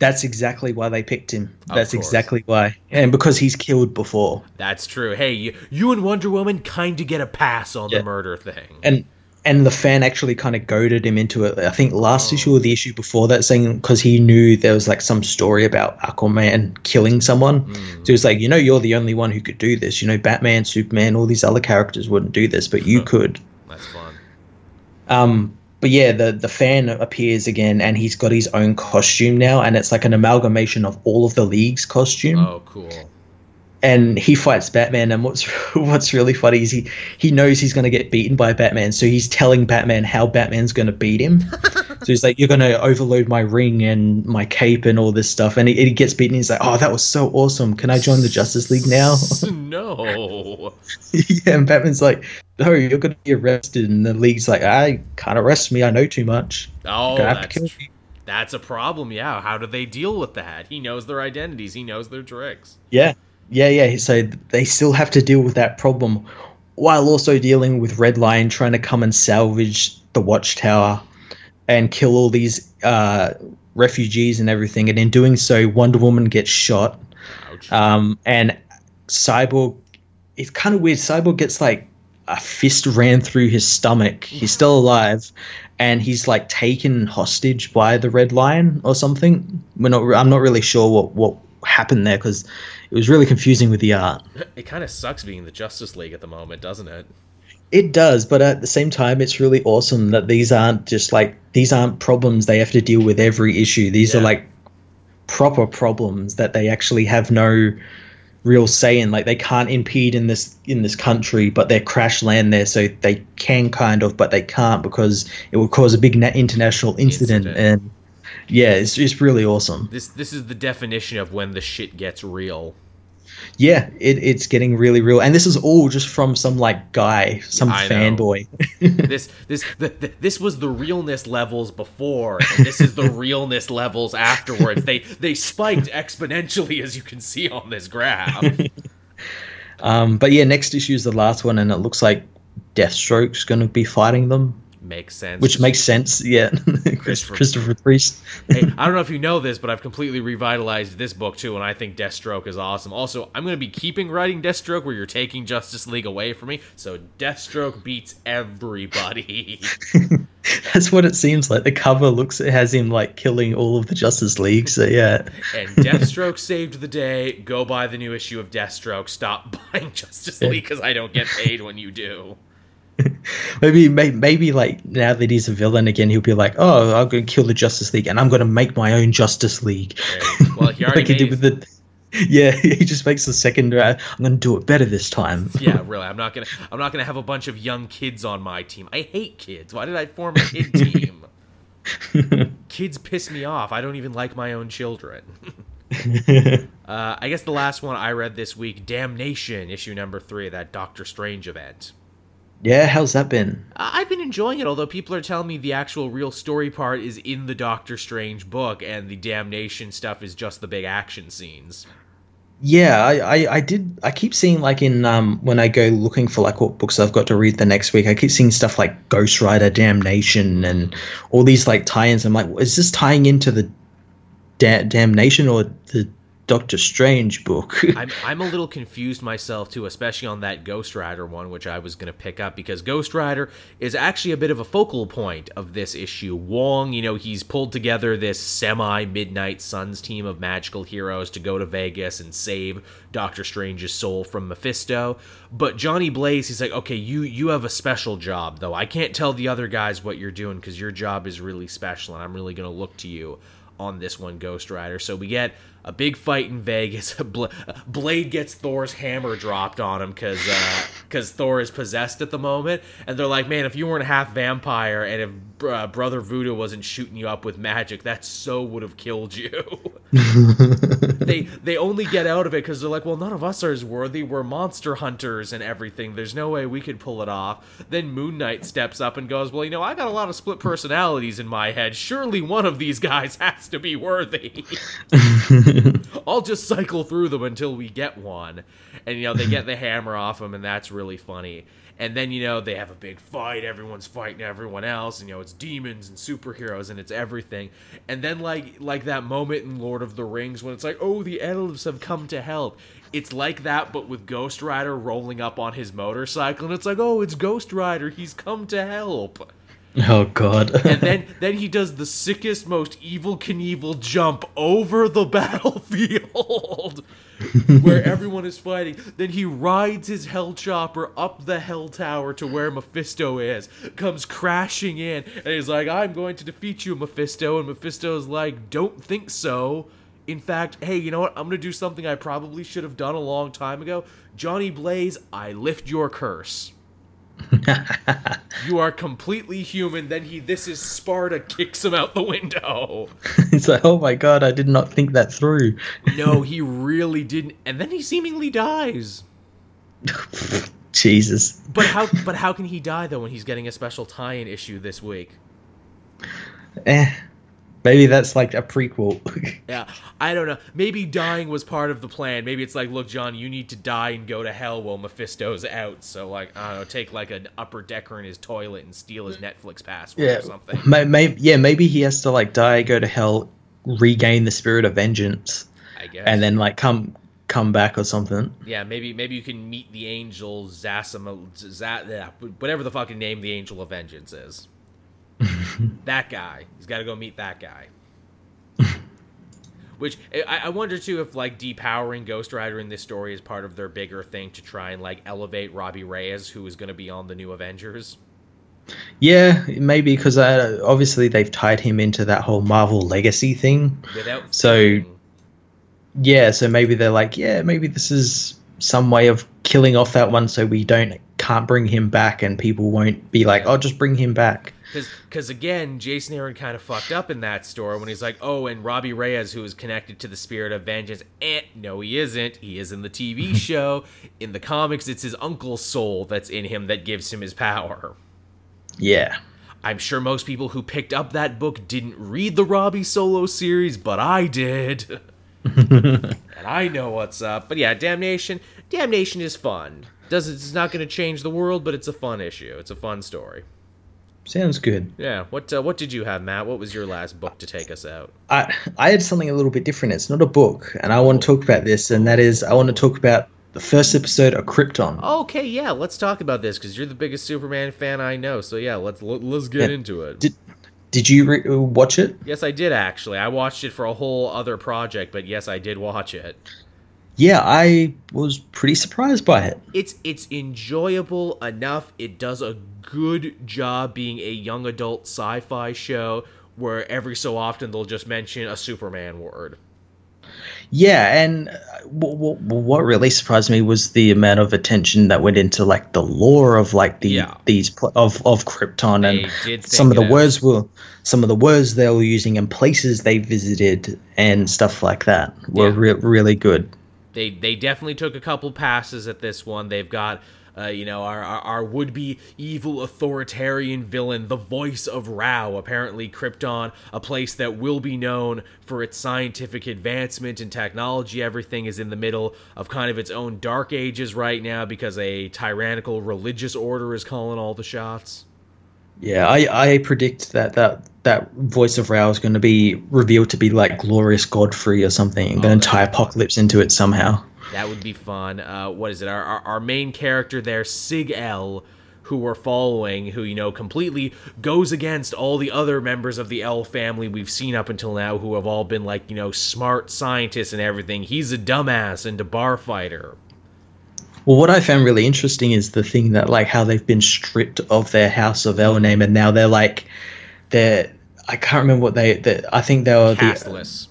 that's exactly why they picked him Of that's course. exactly why and because he's killed before That's true. Hey, you, you and Wonder Woman kind of get a pass on Yeah. the murder thing. and and the fan actually kind of goaded him into it. I think last Oh. issue or the issue before that, saying because he knew there was like some story about Aquaman killing someone. Hmm. So he was like, you know, you're the only one who could do this. You know, Batman, Superman, all these other characters wouldn't do this, but you could. That's fun. Um, but yeah, the the fan appears again, and he's got his own costume now, and it's like an amalgamation of all of the league's costume. Oh, cool. And he fights Batman. And what's what's really funny is he he knows he's going to get beaten by Batman, so he's telling Batman how Batman's going to beat him. so he's like, "You're going to overload my ring and my cape and all this stuff." And he, he gets beaten. He's like, "Oh, that was so awesome! Can I join the Justice League now?" no. yeah, and Batman's like, "No, you're going to be arrested." And the League's like, "I can't arrest me. I know too much. Oh, Gonna have to that's, that's a problem. Yeah. How do they deal with that? He knows their identities. He knows their tricks. Yeah, yeah, yeah. So they still have to deal with that problem while also dealing with Red Lion trying to come and salvage the Watchtower and kill all these uh, refugees and everything. And in doing so, Wonder Woman gets shot. Um, and Cyborg, it's kind of weird. Cyborg gets like a fist ran through his stomach. He's still alive, and he's like taken hostage by the Red Lion or something. We're not. I'm not really sure what what happened there because it was really confusing with the art. it kind of sucks being the Justice League at the moment, doesn't it? It does, but at the same time, it's really awesome that these aren't just like these aren't problems they have to deal with every issue. These are like proper problems that they actually have no real say in. Like they can't impede in this in this country, but they crash land there, so they can kind of, but they can't because it would cause a big na- international incident. Incident. And yeah, it's it's really awesome. This this is the definition of when the shit gets real. Yeah, it, it's getting really real, and this is all just from some like guy, some fanboy. this this the, the, this was the realness levels before, and this is the realness levels afterwards. They they spiked exponentially, as you can see on this graph. Um, but yeah, next issue is the last one, and it looks like Deathstroke's going to be fighting them, Makes sense. which makes sense. Yeah, Christopher- Christopher Priest. hey, I don't know if you know this, but I've completely revitalized this book too, and I think Deathstroke is awesome. Also, I'm going to be keeping writing Deathstroke where you're taking Justice League away from me, so Deathstroke beats everybody. That's what it seems like. The cover looks it has him like killing all of the Justice League. So yeah, and Deathstroke saved the day. Go buy the new issue of Deathstroke. Stop buying Justice League because I don't get paid when you do. maybe may, maybe like now that he's a villain again, he'll be like, oh, I'm going to kill the Justice League, and I'm going to make my own Justice League. Okay. Well, he already like he did with the yeah, he just makes the second. Uh, I'm going to do it better this time. yeah, really. I'm not gonna. I'm not gonna have a bunch of young kids on my team. I hate kids. Why did I form a kid team? kids piss me off. I don't even like my own children. uh, I guess the last one I read this week, Damnation, issue number three, that Doctor Strange event. Yeah, how's that been? I've been enjoying it, although people are telling me the actual real story part is in the Doctor Strange book, and the damnation stuff is just the big action scenes. Yeah, I, I, I did. I keep seeing like in um when I go looking for like what books I've got to read the next week. I keep seeing stuff like Ghost Rider, Damnation, and all these like tie-ins. I'm like, is this tying into the da- Damnation or the Doctor Strange book. I'm, I'm a little confused myself too, especially on that Ghost Rider one, which I was going to pick up because Ghost Rider is actually a bit of a focal point of this issue. Wong, you know, he's pulled together this semi Midnight Suns team of magical heroes to go to Vegas and save Doctor Strange's soul from Mephisto. But Johnny Blaze, he's like, okay, you you have a special job though. I can't tell the other guys what you're doing because your job is really special, and I'm really going to look to you on this one, Ghost Rider. So we get a big fight in Vegas. Blade gets Thor's hammer dropped on him because because uh, Thor is possessed at the moment, and they're like, "Man, if you weren't half vampire and if uh, Brother Voodoo wasn't shooting you up with magic, that so would have killed you." they they only get out of it because they're like, "Well, none of us are as worthy. We're monster hunters and everything. There's no way we could pull it off." Then Moon Knight steps up and goes, "Well, you know, I got a lot of split personalities in my head. Surely one of these guys has to be worthy." I'll just cycle through them until we get one. And, you know, they get the hammer off him, and that's really funny. And then, you know, they have a big fight. Everyone's fighting everyone else. And, you know, it's demons and superheroes and it's everything. And then, like, like that moment in Lord of the Rings when it's like, oh, the elves have come to help. It's like that, but with Ghost Rider rolling up on his motorcycle. And it's like, oh, it's Ghost Rider. He's come to help. Oh god. and then then he does the sickest, most Evel Knievel jump over the battlefield where everyone is fighting. Then he rides his hell chopper up the hell tower to where Mephisto is, comes crashing in, and he's like, I'm going to defeat you, Mephisto. And Mephisto's like, Don't think so. In fact, hey, you know what? I'm going to do something I probably should have done a long time ago. Johnny Blaze, I lift your curse. You are completely human. Then he, this is Sparta, kicks him out the window. it's like, oh my god, I did not think that through. no, he really didn't. And then he seemingly dies. Jesus. But how? But how can he die though when he's getting a special tie-in issue this week? Eh. Maybe that's like a prequel. yeah, I don't know. Maybe dying was part of the plan. Maybe it's like, look, John, you need to die and go to hell while Mephisto's out. So, like, I don't know, take like an upper decker in his toilet and steal his Netflix password yeah, or something. May, may, yeah, maybe he has to like die, go to hell, regain the spirit of vengeance, I guess, and then like come come back or something. Yeah, maybe maybe you can meet the angel Zasima, whatever the fucking name the angel of vengeance is. that guy. He's got to go meet that guy. Which I, I wonder too if like depowering Ghost Rider in this story is part of their bigger thing to try and like elevate Robbie Reyes, who is going to be on the new Avengers. Yeah, maybe because uh, obviously they've tied him into that whole Marvel Legacy thing. Without so, yeah, so maybe they're like, yeah, maybe this is some way of killing off that one, so we don't can't bring him back, and people won't be like, oh, just bring him back. Because again, Jason Aaron kind of fucked up in that story when he's like, oh, and Robbie Reyes, who is connected to the spirit of vengeance. Eh, no, he isn't. He is in the TV show. In the comics, it's his uncle's soul that's in him that gives him his power. Yeah. I'm sure most people who picked up that book didn't read the Robbie Solo series, but I did. and I know what's up. But yeah, Damnation. Damnation is fun. Does it's not going to change the world, but it's a fun issue. It's a fun story. Sounds good. Yeah. What uh, What did you have, Matt? What was your last book to take us out? I I had something a little bit different. It's not a book, and I want to talk about this, and that is I want to talk about the first episode of Krypton. Okay, yeah, let's talk about this because you're the biggest Superman fan I know. So yeah, let's let's get yeah. into it. Did Did you re- watch it? Yes, I did actually. I watched it for a whole other project, but yes, I did watch it yeah, I was pretty surprised by it. It's it's enjoyable enough. It does a good job being a young adult sci-fi show where every so often they'll just mention a Superman word. Yeah, and uh, w- w- what really surprised me was the amount of attention that went into like the lore of like the Yeah. these pl- of of Krypton They and some of the out. words were some of the words they were using and places they visited and stuff like that were Yeah. re- really good. They they definitely took a couple passes at this one. They've got uh, you know our our, our would be evil authoritarian villain, the voice of Rao. Apparently, Krypton, a place that will be known for its scientific advancement and technology. Everything is in the middle of kind of its own dark ages right now because a tyrannical religious order is calling all the shots. Yeah, I, I predict that that that voice of Rao is going to be revealed to be like Glorious Godfrey or something, going to tie Apokolips into it somehow. That would be fun. Uh, what is it? Our, our, our main character there, Seg-El, who we're following, who, you know, completely goes against all the other members of the El family we've seen up until now, who have all been, like, you know, smart scientists and everything. He's a dumbass and a bar fighter. Well, what I found really interesting is the thing that like how they've been stripped of their House of El name, and now they're like they're I can't remember what they. I think they were the Castless.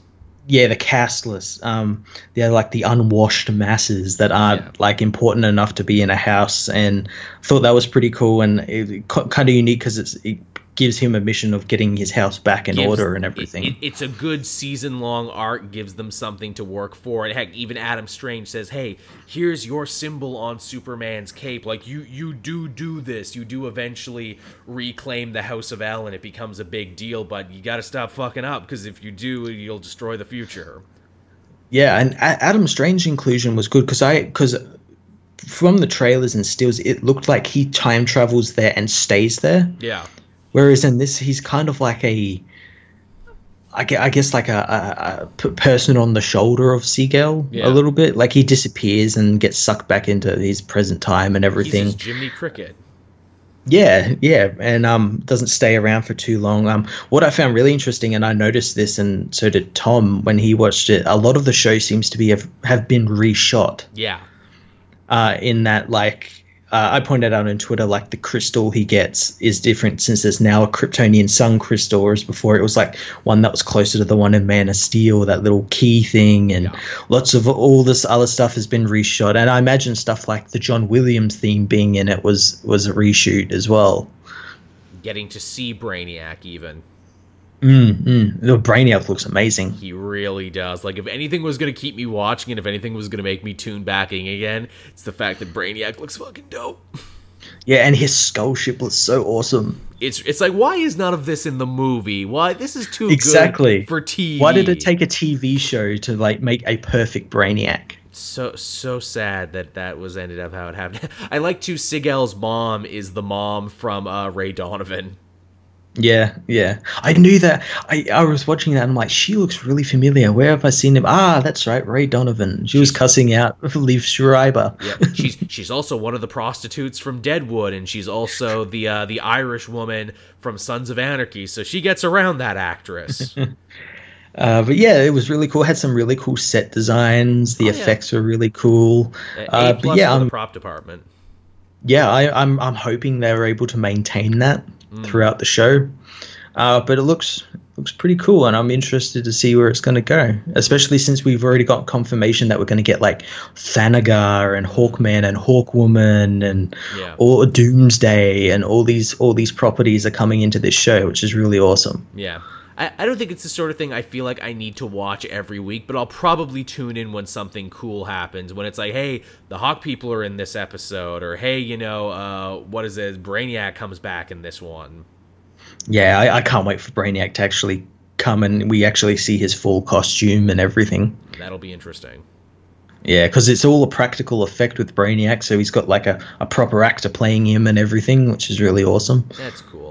yeah the castless. Um, they're like the unwashed masses that aren't Yeah. like important enough to be in a house, and I thought that was pretty cool and it, kind of unique because it's it gives him a mission of getting his house back in gives- order and everything. it- it's a good season long arc, gives them something to work for. And heck, even Adam Strange says, "Hey, here's your symbol on Superman's cape. Like you, you do do this. You do eventually reclaim the House of El, and it becomes a big deal. But you got to stop fucking up because if you do, you'll destroy the future." Yeah, and A- Adam Strange inclusion was good because I because from the trailers and stills, it looked like he time travels there and stays there. Yeah, Whereas in this, he's kind of like a, I gue- I guess like a person on the shoulder of Seg-El Yeah. a little bit. Like he disappears and gets sucked back into his present time and everything. just Jimmy Cricket. Yeah, yeah, and um, doesn't stay around for too long. Um, what I found really interesting, and I noticed this, and so did Tom when he watched it. A lot of the show seems to be have, have been reshot. Yeah, Uh, in that, like, uh, I pointed out on Twitter, like the crystal he gets is different since there's now a Kryptonian sun crystal, whereas before it was like one that was closer to the one in Man of Steel, that little key thing, and Yeah. lots of all this other stuff has been reshot. And I imagine stuff like the John Williams theme being in it was was a reshoot as well. getting to see Brainiac even. Mm, mm. The Brainiac looks amazing. He really does. Like, if anything was going to keep me watching and if anything was going to make me tune back in again, it's the fact that Brainiac looks fucking dope. Yeah, and his skull ship looks so awesome. It's it's like, why is none of this in the movie? Why? This is too Exactly. good for TV. Why did it take a TV show to like make a perfect Brainiac? So, so sad that that was ended up how it happened. I like to Seg-El's mom is the mom from uh, Ray Donovan. Yeah, yeah. I knew that. I, I was watching that and I'm like, she looks really familiar. Where have I seen him? Ah, that's right, Ray Donovan. She was cussing out Liev Schreiber. Yep. she's she's also one of the prostitutes from Deadwood, and she's also the uh, the Irish woman from Sons of Anarchy. So she gets around that actress. Uh, but yeah, it was really cool. Had some really cool set designs. The Oh, yeah. effects were really cool. Uh, but yeah, the prop department. yeah, I, I'm I'm hoping they're able to maintain that throughout the show. Uh, but it looks looks pretty cool, and I'm interested to see where it's going to go. Especially since we've already got confirmation that we're going to get like Thanagar and Hawkman and Hawkwoman and Yeah. all Doomsday and all these all these properties are coming into this show, which is really awesome. Yeah. I, I don't think it's the sort of thing I feel like I need to watch every week, but I'll probably tune in when something cool happens. When it's like, hey, the Hawk people are in this episode, or hey, you know, uh, what is it? Brainiac comes back in this one. Yeah, I, I can't wait for Brainiac to actually come and we actually see his full costume and everything. That'll be interesting. Yeah, because it's all a practical effect with Brainiac, so he's got like a, a proper actor playing him and everything, which is really awesome. That's cool.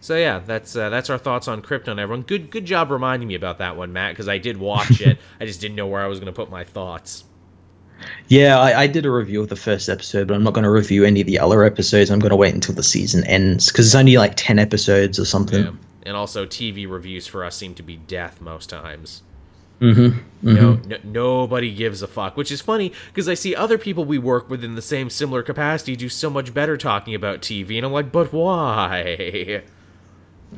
So yeah, that's uh, that's our thoughts on Krypton. Everyone, good good job reminding me about that one, Matt, because I did watch it. I just didn't know where I was going to put my thoughts. Yeah, I, I did a review of the first episode, but I'm not going to review any of the other episodes. I'm going to wait until the season ends because it's only like 10 episodes or something. Yeah. And also, TV reviews for us seem to be death most times. Mm-hmm. No, no, nobody gives a fuck, which is funny because I see other people we work with in the same similar capacity do so much better talking about TV, and I'm like, but why?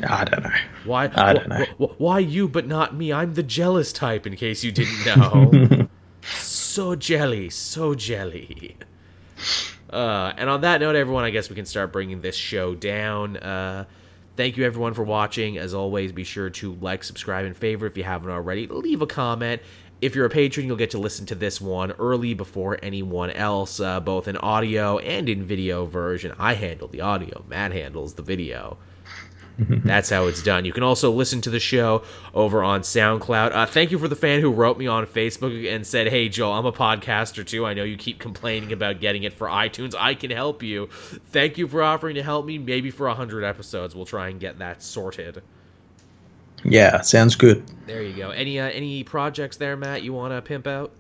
I don't know. Why? I don't know. wh- wh- why you but not me? I'm the jealous type. In case you didn't know. so jelly, so jelly. Uh, and on that note, everyone, I guess we can start bringing this show down. Uh, thank you, everyone, for watching. As always, be sure to like, subscribe, and favorite if you haven't already. Leave a comment. If you're a patron, you'll get to listen to this one early before anyone else, uh, both in audio and in video version. I handle the audio, Matt handles the video. That's how it's done. You can also listen to the show over on SoundCloud. Uh, thank you for the fan who wrote me on Facebook and said, Hey, Joel, I'm a podcaster too. I know you keep complaining about getting it for iTunes. I can help you. Thank you for offering to help me. Maybe for 100 episodes, we'll try and get that sorted. Yeah, sounds good. There you go. Any uh, any projects there, Matt, you want to pimp out?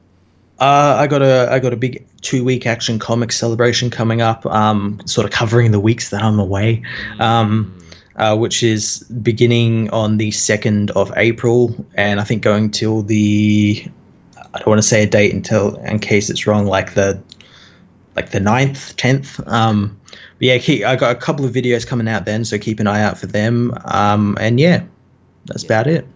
Uh, I got a I got a big two week action comic celebration coming up. Um, sort of covering the weeks that I'm away. Um, uh, which is beginning on the 2nd of April, and I think going till the I don't want to say a date until in case it's wrong, like the like the 9th, 10th. Um, but yeah, keep, I got a couple of videos coming out then, so keep an eye out for them. Um, and yeah, that's about it.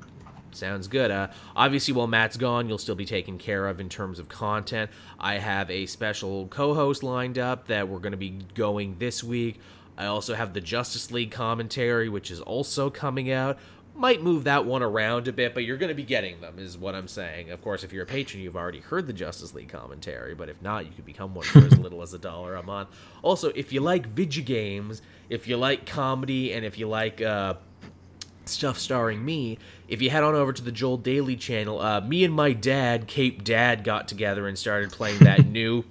Sounds good. Uh, obviously, while Matt's gone, you'll still be taken care of in terms of content. I have a special co host lined up that we're going to be going this week. I also have the Justice League commentary, which is also coming out. Might move that one around a bit, but you're going to be getting them, is what I'm saying. Of course, if you're a patron, you've already heard the Justice League commentary, but if not, you could become one for as little as a dollar a month. Also, if you like video games, if you like comedy, and if you like uh, stuff starring me, if you head on over to the Joel Daily channel, uh, me and my dad, Cape Dad, got together and started playing that new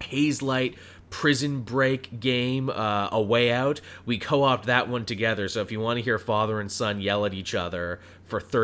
Hazelight prison break game, uh, A Way Out. We co opt that one together, so if you want to hear father and son yell at each other for 30